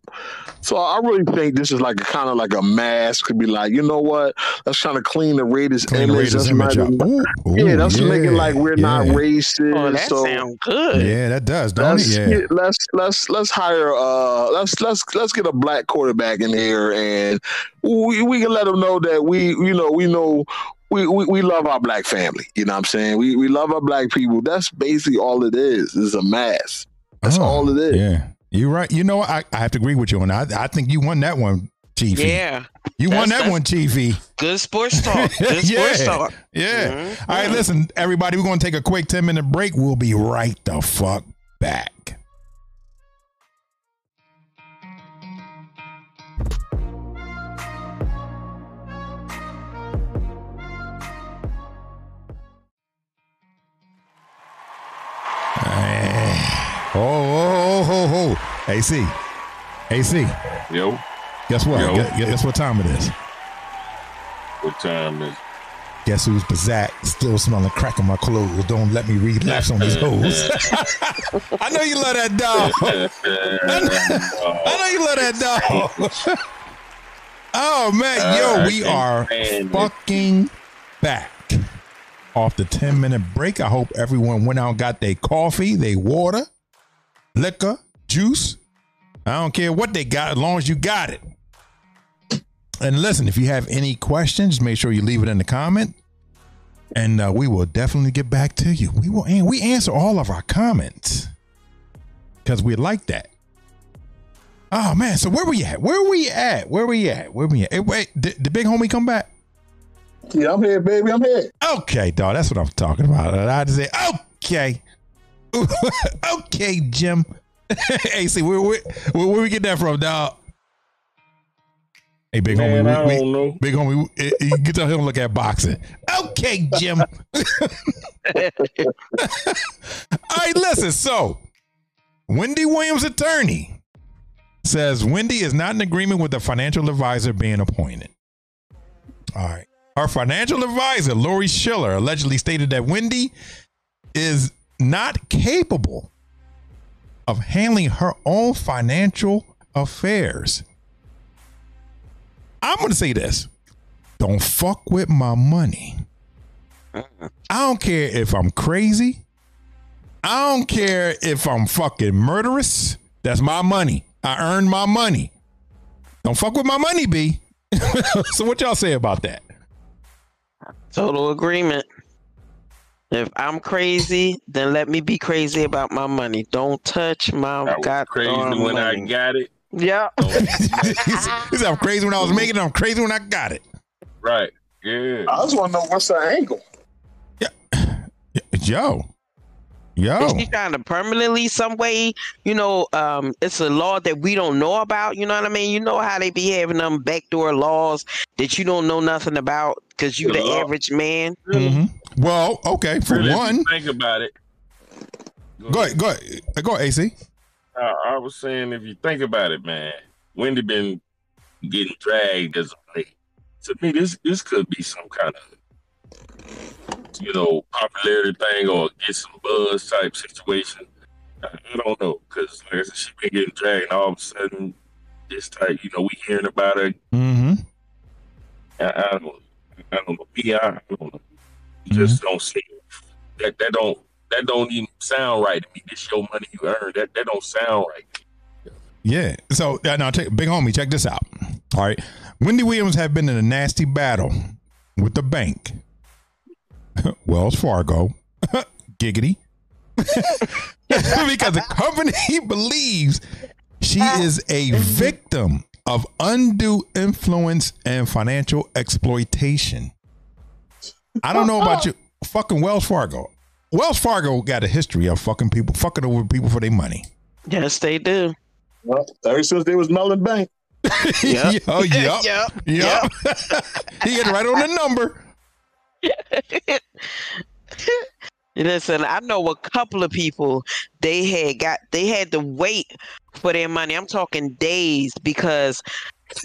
[SPEAKER 3] So I really think this is like a kind of like a mask to be like you know what let's try to clean the Raiders
[SPEAKER 1] Clean the
[SPEAKER 3] image.
[SPEAKER 1] Raiders
[SPEAKER 3] Let's
[SPEAKER 1] image
[SPEAKER 3] make
[SPEAKER 1] up.
[SPEAKER 3] it-
[SPEAKER 1] Ooh,
[SPEAKER 3] yeah,
[SPEAKER 1] ooh,
[SPEAKER 3] that's making like we're not racist.
[SPEAKER 4] Oh, that
[SPEAKER 3] so
[SPEAKER 4] sounds good.
[SPEAKER 1] Yeah, that does, don't
[SPEAKER 3] let's
[SPEAKER 1] it? Yeah.
[SPEAKER 3] get, let's let's let's hire uh let's let's let's get a black quarterback in here and we, we can let them know that we you know we know we, we, we love our black family you know what I'm saying we we love our black people that's basically all it It's is a mask that's
[SPEAKER 1] Oh,
[SPEAKER 3] all it is
[SPEAKER 1] Yeah, you're right. You know. I, I have to agree with you on that. I, I think you won that one, Chiefy.
[SPEAKER 4] Yeah.
[SPEAKER 1] you won that one, Chiefy.
[SPEAKER 4] Good sports talk. Good
[SPEAKER 1] Yeah.
[SPEAKER 4] sports talk.
[SPEAKER 1] Yeah.
[SPEAKER 4] Mhm.
[SPEAKER 1] All right, listen, everybody, we're going to take a quick 10 minute break. We'll be right the fuck back. Oh, oh. AC. AC.
[SPEAKER 2] Yo,
[SPEAKER 1] Guess what?
[SPEAKER 2] Yo.
[SPEAKER 1] Guess, guess what time it is?
[SPEAKER 2] what time is?
[SPEAKER 1] Guess who's Bazak? Still smelling crack on my clothes. Don't let me relapse on these hoes. I know you love that dog. I know you love that dog. oh man, yo,
[SPEAKER 2] Uh,
[SPEAKER 1] we are fucking back off the 10 minute break. I hope everyone went out and got their coffee, their water, liquor, juice. I don't care what they got as long as you got it. And listen, if you have any questions, make sure you leave it in the comment. and uh, we will definitely get back to you. We will, and we answer all of our comments because we like that. Oh man, so where we at? Where we at? Where we at? Where we at? Hey, wait, did the big homie come back?
[SPEAKER 3] Yeah, I'm here, baby. I'm here.
[SPEAKER 1] Okay, dog. That's what I'm talking about. I just say, okay, okay, Jim. hey, see, where, where, where, where we get that from, dog? Hey, big
[SPEAKER 2] Man,
[SPEAKER 1] homie, we,
[SPEAKER 2] don't
[SPEAKER 1] we,
[SPEAKER 2] know.
[SPEAKER 1] big homie, you eh, eh, get to him look at boxing. Okay, Jim. All right, listen. So, Wendy Williams' attorney says Wendy is not in agreement with the financial advisor being appointed. All right. Our financial advisor, Lori Schiller, allegedly stated that Wendy is not capable of handling her own financial affairs. I'm going to say this don't fuck with my money. I don't care if I'm crazy. I don't care if I'm fucking murderous. That's my money. I earned my money. Don't fuck with my money, B. so what y'all say about that?
[SPEAKER 4] Total agreement. If I'm crazy, then let me be crazy about my money. Don't touch my
[SPEAKER 2] I crazy when I got it.
[SPEAKER 4] Yeah.
[SPEAKER 1] he said, I'm crazy when I was making it. I'm crazy when I got it.
[SPEAKER 2] Right. Yeah.
[SPEAKER 3] I just want to know what's the angle. Yeah.
[SPEAKER 1] Yo. Yo.
[SPEAKER 4] Is she trying to permanently some way, you know, um, it's a law that we don't know about. You know what I mean? You know how they be having them backdoor laws that you don't know nothing about because you
[SPEAKER 2] The
[SPEAKER 4] the average man.
[SPEAKER 1] Mhm. Well, okay. For
[SPEAKER 2] Really, if you
[SPEAKER 1] one,
[SPEAKER 2] think about it.
[SPEAKER 1] go ahead. Go ahead. Go ahead, AC.
[SPEAKER 2] I, I was saying, if you think about it, man, Wendy been getting dragged as of late. To me, this this could be some kind of, you know, popularity thing or get some buzz type situation. I, I don't know, because like I said, she been getting dragged, and all of a sudden, this type, you know, we hearing about her.
[SPEAKER 1] Mm-hmm.
[SPEAKER 2] I, I don't, I don't know. Yeah, I don't know. Just don't see that. That don't. That don't even sound right to me. This your money you earned. That that don't sound right.
[SPEAKER 1] Yeah. So uh, now, take, big homie, check this out. All right. Wendy Williams have been in a nasty battle with the bank, Wells Fargo, giggity, because the company believes she is a victim of undue influence and financial exploitation. I don't know about oh. you, fucking Wells Fargo. Wells Fargo got a history of fucking people, fucking over people for their money.
[SPEAKER 4] Yes, they do.
[SPEAKER 3] Well, ever since they was Mellon Bank.
[SPEAKER 4] Yep.
[SPEAKER 1] oh, yup.
[SPEAKER 4] Yep.
[SPEAKER 1] Yep. he hit right on the number.
[SPEAKER 4] Listen, I know a couple of people they had got they had to wait for their money. I'm talking days because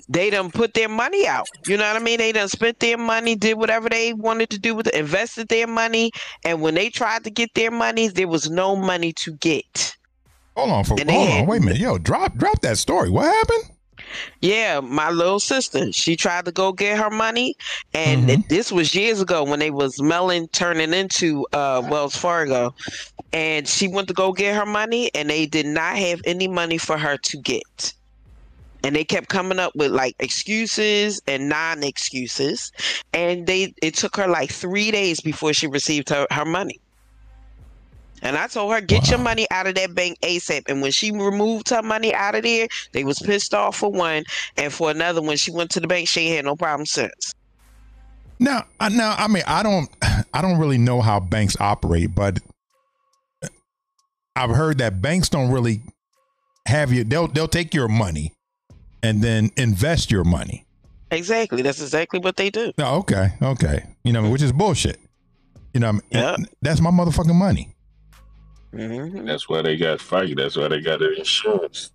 [SPEAKER 4] they done put their money out. You know what I mean? They done spent their money, did whatever they wanted to do with it, invested their money, and when they tried to get their money, there was no money to get.
[SPEAKER 1] Hold on, for, hold on, wait a minute, yo, drop, drop that story. What happened?
[SPEAKER 4] Yeah, my little sister, she tried to go get her money, and
[SPEAKER 1] Mhm.
[SPEAKER 4] this was years ago when they was Mellon turning into uh, Wells Fargo, and she went to go get her money, and they did not have any money for her to get, and they kept coming up with like excuses and non-excuses, and they it took her like three days before she received her, her money. And I told her, get your money out of that bank ASAP. And when she removed her money out of there, they was pissed off for one. And for another, when she went to the bank, she ain't had no problem since.
[SPEAKER 1] Now, I, now, I mean, I don't, I don't really know how banks operate, but I've heard that banks don't really have you. They'll, they'll take your money and then invest your money.
[SPEAKER 4] Exactly. That's exactly what they do.
[SPEAKER 1] Oh, okay, okay. You know, which is bullshit. You know,
[SPEAKER 4] Yeah.
[SPEAKER 1] that's my motherfucking money.
[SPEAKER 4] hmm
[SPEAKER 2] That's why they got fight. That's why they got their insurance.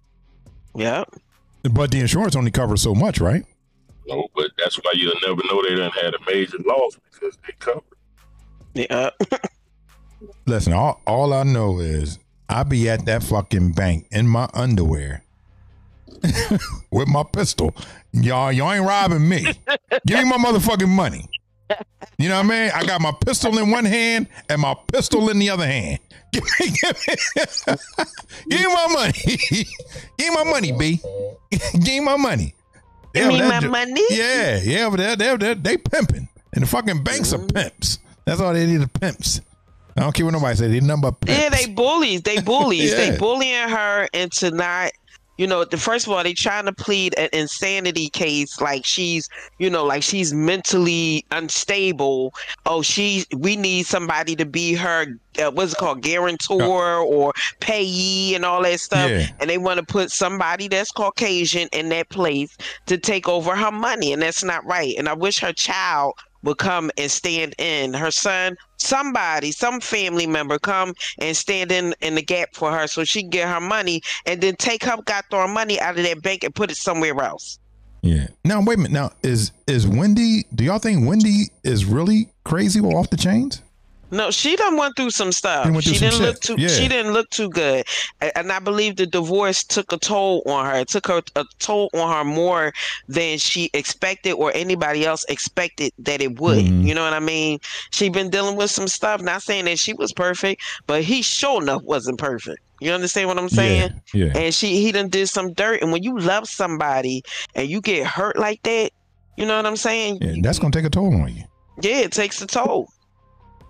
[SPEAKER 4] Yep.
[SPEAKER 1] But the insurance only covers so much, right?
[SPEAKER 2] No, but that's why you'll never know they done had a major loss because they covered.
[SPEAKER 4] Yep.
[SPEAKER 1] Listen, all, all I know is I be at that fucking bank in my underwear with my pistol. Y'all, y'all ain't robbing me. Give me my motherfucking money. You know what I mean? I got my pistol in one hand and my pistol in the other hand. Give me, give me, give me my money. give me my money, B. give me my money.
[SPEAKER 4] Give me my
[SPEAKER 1] that-
[SPEAKER 4] money.
[SPEAKER 1] Yeah, yeah, but they're, they're, they're, they pimping. And the fucking banks are mm-hmm. pimps. That's all they need are pimps. I don't care what nobody says. They but pimps.
[SPEAKER 4] Yeah, they bullies. They bullies.
[SPEAKER 1] Yeah.
[SPEAKER 4] They bullying her into not. You know, the first of all, they trying to plead an insanity case, like she's, you know, like she's mentally unstable. Oh, she, we need somebody to be her, uh, what's it called, guarantor or payee and all that stuff.
[SPEAKER 1] Yeah.
[SPEAKER 4] And they want to put somebody that's Caucasian in that place to take over her money, and that's not right. And I wish her child would come and stand in her son somebody some family member come and stand in in the gap for her so she can get her money and then take her goddamn money out of that bank and put it somewhere else
[SPEAKER 1] Yeah. Now wait a minute. Now is is Wendy? Do y'all think Wendy is really crazy or off the chains?
[SPEAKER 4] No she done went through some stuff
[SPEAKER 1] She through
[SPEAKER 4] she
[SPEAKER 1] some
[SPEAKER 4] didn't look too
[SPEAKER 1] Yeah.
[SPEAKER 4] she didn't look too good and i believe the divorce took a toll on her it took her a toll on her more than she expected or anybody else expected that it would
[SPEAKER 1] Mhm.
[SPEAKER 4] you know what i mean she been dealing with some stuff not saying that she was perfect but he sure enough wasn't perfect you understand what i'm saying
[SPEAKER 1] Yeah. Yeah.
[SPEAKER 4] and she he done did some dirt and when you love somebody and you get hurt like that you know what i'm saying
[SPEAKER 1] yeah. That's gonna take a toll on you.
[SPEAKER 4] yeah it takes a toll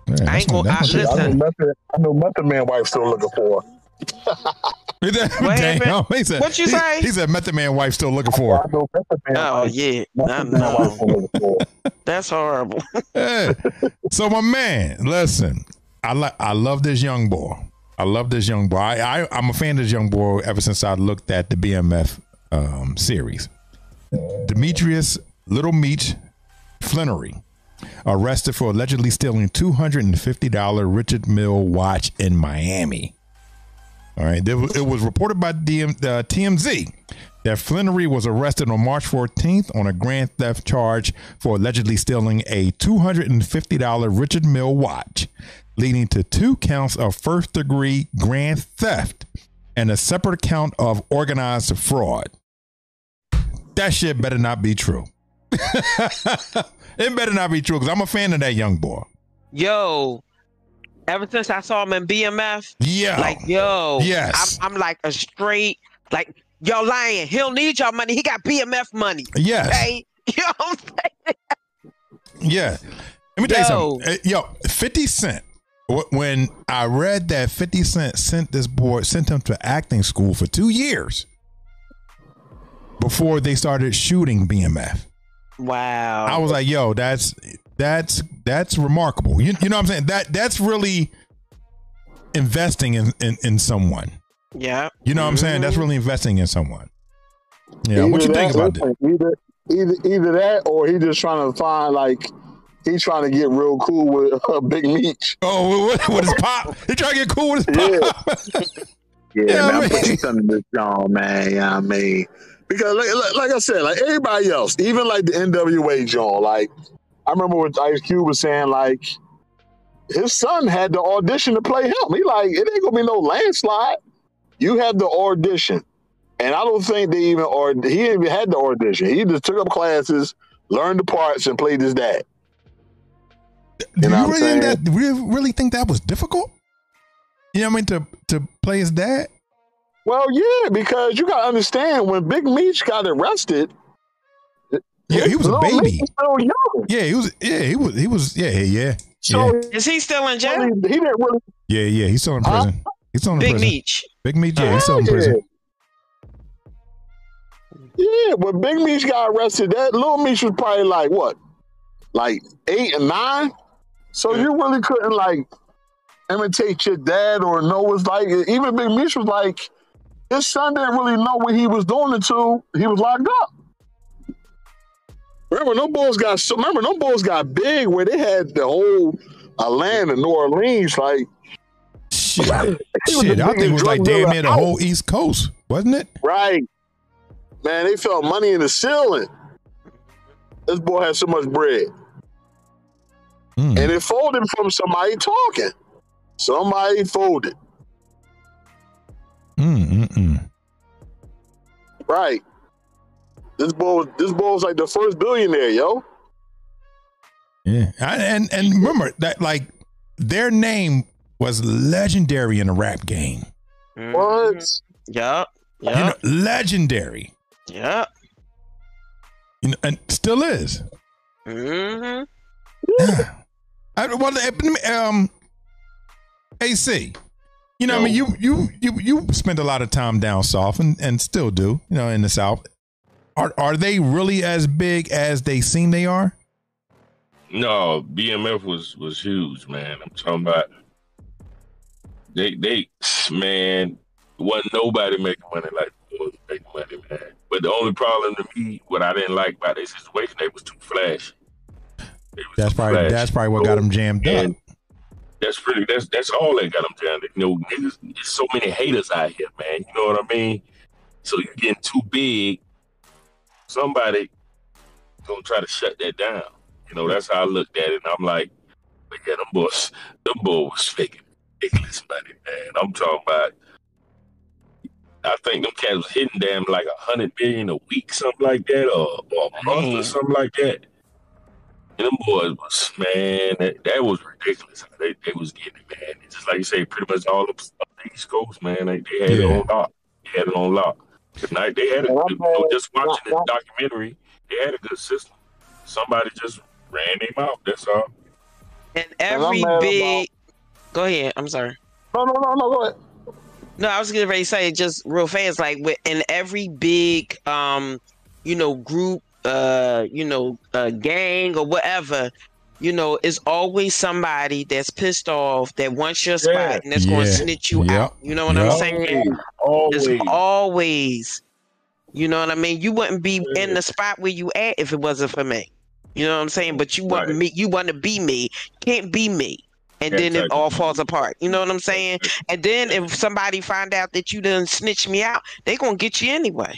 [SPEAKER 1] Yeah,
[SPEAKER 4] I ain't gonna-
[SPEAKER 1] that's
[SPEAKER 4] I-
[SPEAKER 1] gonna-
[SPEAKER 3] I know
[SPEAKER 4] Listen.
[SPEAKER 3] Method, I know Method Man wife still looking for. her.
[SPEAKER 1] What
[SPEAKER 4] happened?
[SPEAKER 1] Damn, he said,
[SPEAKER 4] What you
[SPEAKER 1] he-
[SPEAKER 4] say?
[SPEAKER 1] He said Method Man wife still looking for.
[SPEAKER 3] I know Method Man.
[SPEAKER 4] oh
[SPEAKER 3] wife-
[SPEAKER 4] yeah I
[SPEAKER 3] Method Man wife
[SPEAKER 4] know.
[SPEAKER 3] still looking for.
[SPEAKER 4] that's horrible.
[SPEAKER 1] Hey. So my man, listen, I like I love this young boy. I love this young boy. I, I I'm a fan of this young boy ever since I looked at the BMF um, series. Demetrius Little Meech Flenory arrested for allegedly stealing $250 Richard Mille watch in Miami. All right. It was reported by DM, uh, TMZ that Flenory was arrested on March 14th on a grand theft charge for allegedly stealing a $250 Richard Mille watch, leading to two counts of first degree grand theft and a separate count of organized fraud. That shit better not be true. it better not be true because I'm a fan of that young boy.
[SPEAKER 4] yo ever since i saw him in bmf
[SPEAKER 1] Yeah.
[SPEAKER 4] like yo
[SPEAKER 1] Yes.
[SPEAKER 4] I'm, I'm like a straight like yo lying he'll need your money he got bmf money
[SPEAKER 1] yes.
[SPEAKER 4] okay you know what i'm saying
[SPEAKER 1] Yeah. Let me tell you something. Yo, 50 Cent. When I read that 50 Cent sent this boy, sent him to acting school for two years before they started shooting BMF.
[SPEAKER 4] Wow
[SPEAKER 1] I was like, yo, that's that's that's remarkable. You, you know what I'm saying? That that's really investing in, in, in someone.
[SPEAKER 4] yeah
[SPEAKER 1] You know what I'm saying? That's really investing in someone. Yeah. what you think
[SPEAKER 3] that-
[SPEAKER 1] about that?
[SPEAKER 3] Either, either, either that, or he just trying to find like he's trying to get real cool with uh, Big Meech.
[SPEAKER 1] Oh, with his pop? He trying to get cool with his pop.
[SPEAKER 3] Yeah,
[SPEAKER 1] Yeah,
[SPEAKER 3] man,
[SPEAKER 1] I
[SPEAKER 3] I'm putting
[SPEAKER 1] mean-
[SPEAKER 3] something this John, man. Yeah, I mean, because like, like, like I said, like everybody else, even like the NWA John, like I remember what Ice Cube was saying, like his son had the audition to play him. He like it ain't gonna be no landslide. You had the audition, and I don't think they even or he even had the audition. He just took up classes, learned the parts, and played his dad.
[SPEAKER 1] Do
[SPEAKER 3] You
[SPEAKER 1] you,
[SPEAKER 3] know
[SPEAKER 1] really think that? Really, really think that was difficult? You know what I mean? To to play his dad?
[SPEAKER 3] Well, yeah, because you gotta understand when Big Meech got arrested.
[SPEAKER 1] Yeah, he was a baby.
[SPEAKER 3] Was young.
[SPEAKER 1] Yeah, he was. Yeah, he was. He was. Yeah, yeah,
[SPEAKER 3] So
[SPEAKER 1] yeah,
[SPEAKER 4] is he still in jail
[SPEAKER 3] really, he didn't really.
[SPEAKER 1] yeah, yeah. He's still in
[SPEAKER 3] Huh?
[SPEAKER 1] prison. He's still in
[SPEAKER 4] big
[SPEAKER 1] prison.
[SPEAKER 4] meech
[SPEAKER 1] Big Meech. Yeah, he's still in prison.
[SPEAKER 3] Yeah, when Big Meech got arrested, that Little Meech was probably like what, like eight and nine. So you really couldn't like imitate your dad or know what's like. Even Big Meech was like, his son didn't really know what he was doing until he was locked up. Remember, no bulls got so. Remember, no bulls got big where they had the whole uh, land in New Orleans. Like,
[SPEAKER 1] Shit, shit. I think it was like damn near the
[SPEAKER 3] out.
[SPEAKER 1] whole East Coast, wasn't it?
[SPEAKER 3] right, man, they felt money in the ceiling. This boy had so much bread.
[SPEAKER 1] Mm.
[SPEAKER 3] and it folded from somebody talking. Somebody folded,
[SPEAKER 1] Mm, mm, mm.
[SPEAKER 3] right? This boy, was- this boy was like the first billionaire, yo.
[SPEAKER 1] Yeah, I, and and remember that like their name was legendary in the rap game.
[SPEAKER 3] What?
[SPEAKER 4] Yep.
[SPEAKER 1] You know, legendary.
[SPEAKER 4] Yeah.
[SPEAKER 1] You know, and still is.
[SPEAKER 4] Mm hmm
[SPEAKER 1] I, well, um, AC. You know, I mean, you you you you spent a lot of time down south, and and still do. You know, in the south. Are are they really as big as they seem they are?
[SPEAKER 2] No, BMF was was huge, man. I'm talking about they they man wasn't nobody making money like they was making money, man. But the only problem to me, what I didn't like about their situation, they was too flashy. Was
[SPEAKER 1] That's
[SPEAKER 2] too
[SPEAKER 1] probably
[SPEAKER 2] flashy.
[SPEAKER 1] that's probably what got them jammed up.
[SPEAKER 2] That's pretty. That's that's all that got them up. You know, niggas, there's so many haters out here, man. You know what I mean? So you're getting too big, somebody gonna try to shut that down. You know, that's how I looked at it. And I'm like, but yeah, them boys, them boys was faking ridiculous money, man. I'm talking about. I think them cats was hitting damn like a hundred million a week, something like that, or, or a month or something like that. And them boys was man, that, that was ridiculous. They they was getting it, man. It's just like you say, pretty much all of the East Coast, man. They, they had it on lock. They had it on lock. Tonight they had it.
[SPEAKER 3] And
[SPEAKER 2] You know, just watching the documentary, they had a good system. Somebody just ran their mouth. That's all.
[SPEAKER 4] And
[SPEAKER 3] And
[SPEAKER 4] every big. Go ahead. I'm sorry.
[SPEAKER 3] No, no, no, no. Go ahead.
[SPEAKER 4] No, I was getting ready to say just real fast, like with in every big um, you know, group, uh, you know, uh gang or whatever, you know, it's always somebody that's pissed off that wants your spot
[SPEAKER 2] Yeah.
[SPEAKER 4] and that's gonna snitch you
[SPEAKER 1] Yep.
[SPEAKER 4] out. You know what I'm saying?
[SPEAKER 2] Always.
[SPEAKER 4] It's always, you know what I mean. You wouldn't be in the spot where you at if it wasn't for me. You know what I'm saying? But you want
[SPEAKER 2] Right.
[SPEAKER 4] me. You want to be me. Can't be me. And
[SPEAKER 2] Can't
[SPEAKER 4] then it all
[SPEAKER 2] me.
[SPEAKER 4] falls apart. You know what I'm saying? And then if somebody find out that you done snitch me out, they gonna get you anyway.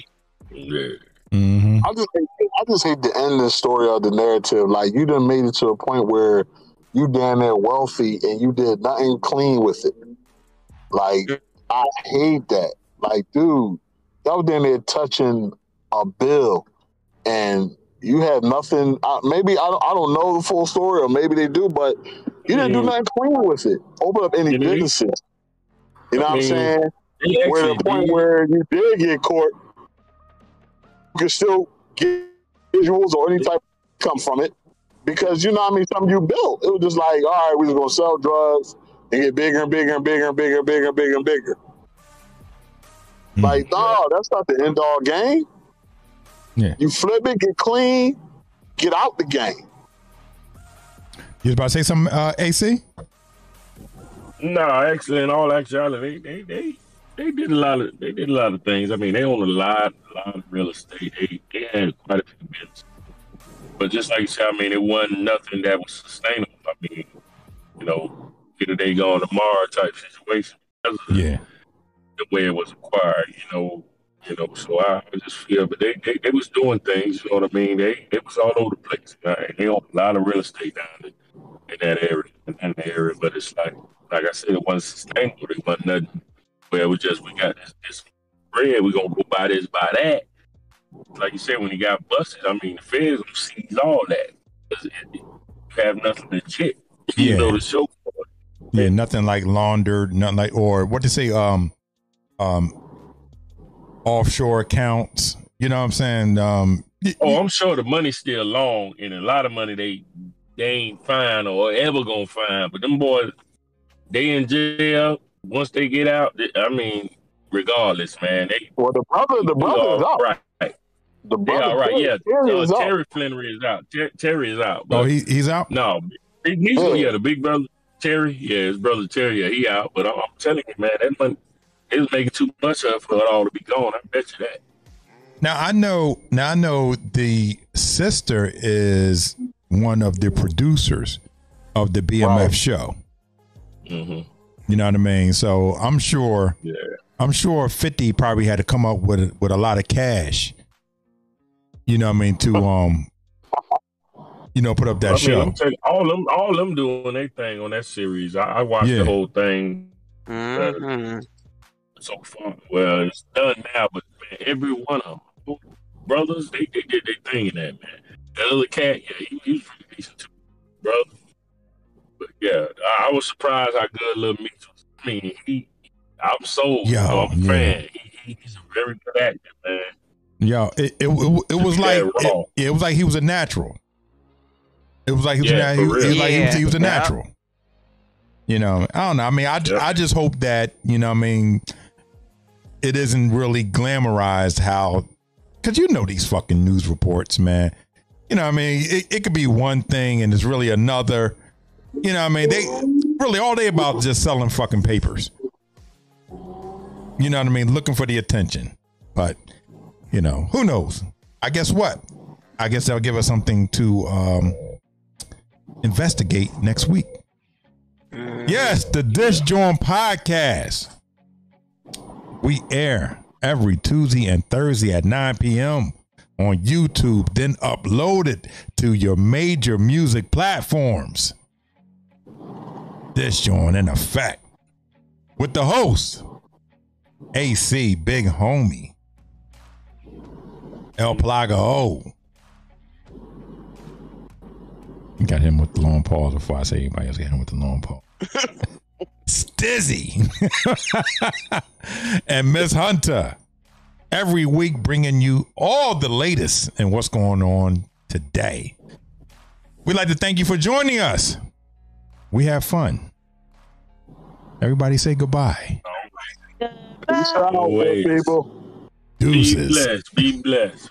[SPEAKER 2] Yeah.
[SPEAKER 1] hmm
[SPEAKER 3] I just hate, I just hate the end of the story of the narrative. Like you done made it to a point where you damn near wealthy and you did nothing clean with it. Like I hate that. Like, dude, y'all damn near touching a bill and you had nothing. Uh, maybe I don't, I don't know the full story, or maybe they do, but you didn't do nothing clean with it. Open up any businesses. You know
[SPEAKER 2] I
[SPEAKER 3] what I'm saying? Where the point where you did get caught, you can still get visuals or any type of come from it because you know what I mean. Something you built. It was just like, all right, we're gonna sell drugs and get bigger and bigger and bigger and bigger and bigger and bigger and bigger.
[SPEAKER 1] Mm.
[SPEAKER 3] Like, no, that's not the end all game.
[SPEAKER 1] Yeah.
[SPEAKER 3] You flip it, get clean, get out the game.
[SPEAKER 1] You was about to say something, uh, AC?
[SPEAKER 2] No, actually, in all actuality, they, they they they did a lot of they did a lot of things. I mean, they own a lot a lot of real estate. They they had quite a few businesses. But just like you said, I mean, it wasn't nothing that was sustainable. I mean, you know, either they going tomorrow type situation because of
[SPEAKER 1] Yeah.
[SPEAKER 2] the way it was acquired. You know, you know. So I I just feel, but they, they they was doing things. You know what I mean? They it was all over the place. Right? They own a lot of real estate down in, in that area, in that area. But it's like like I said, it wasn't sustainable. It wasn't nothing. Where it was just we got this, this bread, we gonna go buy this, buy that. Like you said, when he got busted, I mean, the feds gonna seize all that. it, it, have nothing to check.
[SPEAKER 1] Yeah.
[SPEAKER 2] You know the show.
[SPEAKER 1] Yeah, nothing like laundered, nothing like or what to say, um, um, offshore accounts. You know what I'm saying? Um,
[SPEAKER 2] Oh, I'm sure the money's still long, and a lot of money they they ain't find or ever gonna find. But them boys, they in jail. Once they get out, I mean, regardless, man, they
[SPEAKER 3] Well, the brother, the brother is out.
[SPEAKER 2] right.
[SPEAKER 3] The
[SPEAKER 2] They
[SPEAKER 3] brother,
[SPEAKER 2] all right.
[SPEAKER 3] Terry-
[SPEAKER 2] Yeah,
[SPEAKER 3] Terry
[SPEAKER 2] uh,
[SPEAKER 3] is out.
[SPEAKER 2] Terry Flenory is out. Ter- Terry is out.
[SPEAKER 1] oh,
[SPEAKER 2] But
[SPEAKER 1] he he's out.
[SPEAKER 2] no, he's
[SPEAKER 3] Yeah.
[SPEAKER 2] yeah, the big brother Terry. Yeah, his brother Terry. Yeah, he out. But I'm, I'm telling you, man, that money they was making too much of it for it all to be gone. I bet you that.
[SPEAKER 1] Now I know. Now I know the sister is one of the producers of the BMF
[SPEAKER 3] Right.
[SPEAKER 1] show.
[SPEAKER 2] hmm
[SPEAKER 1] You know what I mean? So I'm sure.
[SPEAKER 2] Yeah.
[SPEAKER 1] I'm sure 50 probably had to come up with with a lot of cash. You know what I mean to um, you know, put up that
[SPEAKER 2] I mean,
[SPEAKER 1] show.
[SPEAKER 2] I'm telling you, all them, all them doing their thing on that series. I, I watched
[SPEAKER 1] Yeah.
[SPEAKER 2] the whole thing
[SPEAKER 4] Mhm.
[SPEAKER 2] so far. Well, it's done now, but man, every one of them, brothers, they, they did their thing in that man. That other cat, yeah, he, he was pretty decent too, brother. But yeah, I, I was surprised how good Little Meech was. I mean, he, I'm sold.
[SPEAKER 1] Yo,
[SPEAKER 2] you I'm a
[SPEAKER 1] yeah.
[SPEAKER 2] fan. He, he, he's a very good actor, man.
[SPEAKER 1] Yeah, it it, it, it was like it, it was like he was a natural. It was like he was,
[SPEAKER 2] Yeah,
[SPEAKER 1] a, he, was- he was like he was, he was a
[SPEAKER 4] Yeah.
[SPEAKER 1] natural. You know, I don't know. I mean, I,
[SPEAKER 2] Yeah.
[SPEAKER 1] I just hope that you know. I mean, it isn't really glamorized how, because you know these fucking news reports, man. You know, I mean, it, it could be one thing and it's really another. You know, I mean, they really all they about just selling fucking papers. You know what I mean? Looking for the attention, but you know, who knows? I guess what? I guess they'll give us something to um, investigate next week. Yes, the Dis'JAWN podcast. We air every Tuesday and Thursday at 9 p.m. on YouTube, then uploaded to your major music platforms. Dis'JAWN in effect with the host, AC Big Homie, El Plaga O. You got him with the long pause before I say anybody else got him with the long pause. Stizzie and Miss Hunter every week bringing you all the latest and what's going on today. We'd like to thank you for joining us. We have fun. Everybody say goodbye.
[SPEAKER 3] Peace out,
[SPEAKER 2] Always.
[SPEAKER 3] people.
[SPEAKER 2] Be
[SPEAKER 1] Deuces.
[SPEAKER 2] blessed. Be blessed.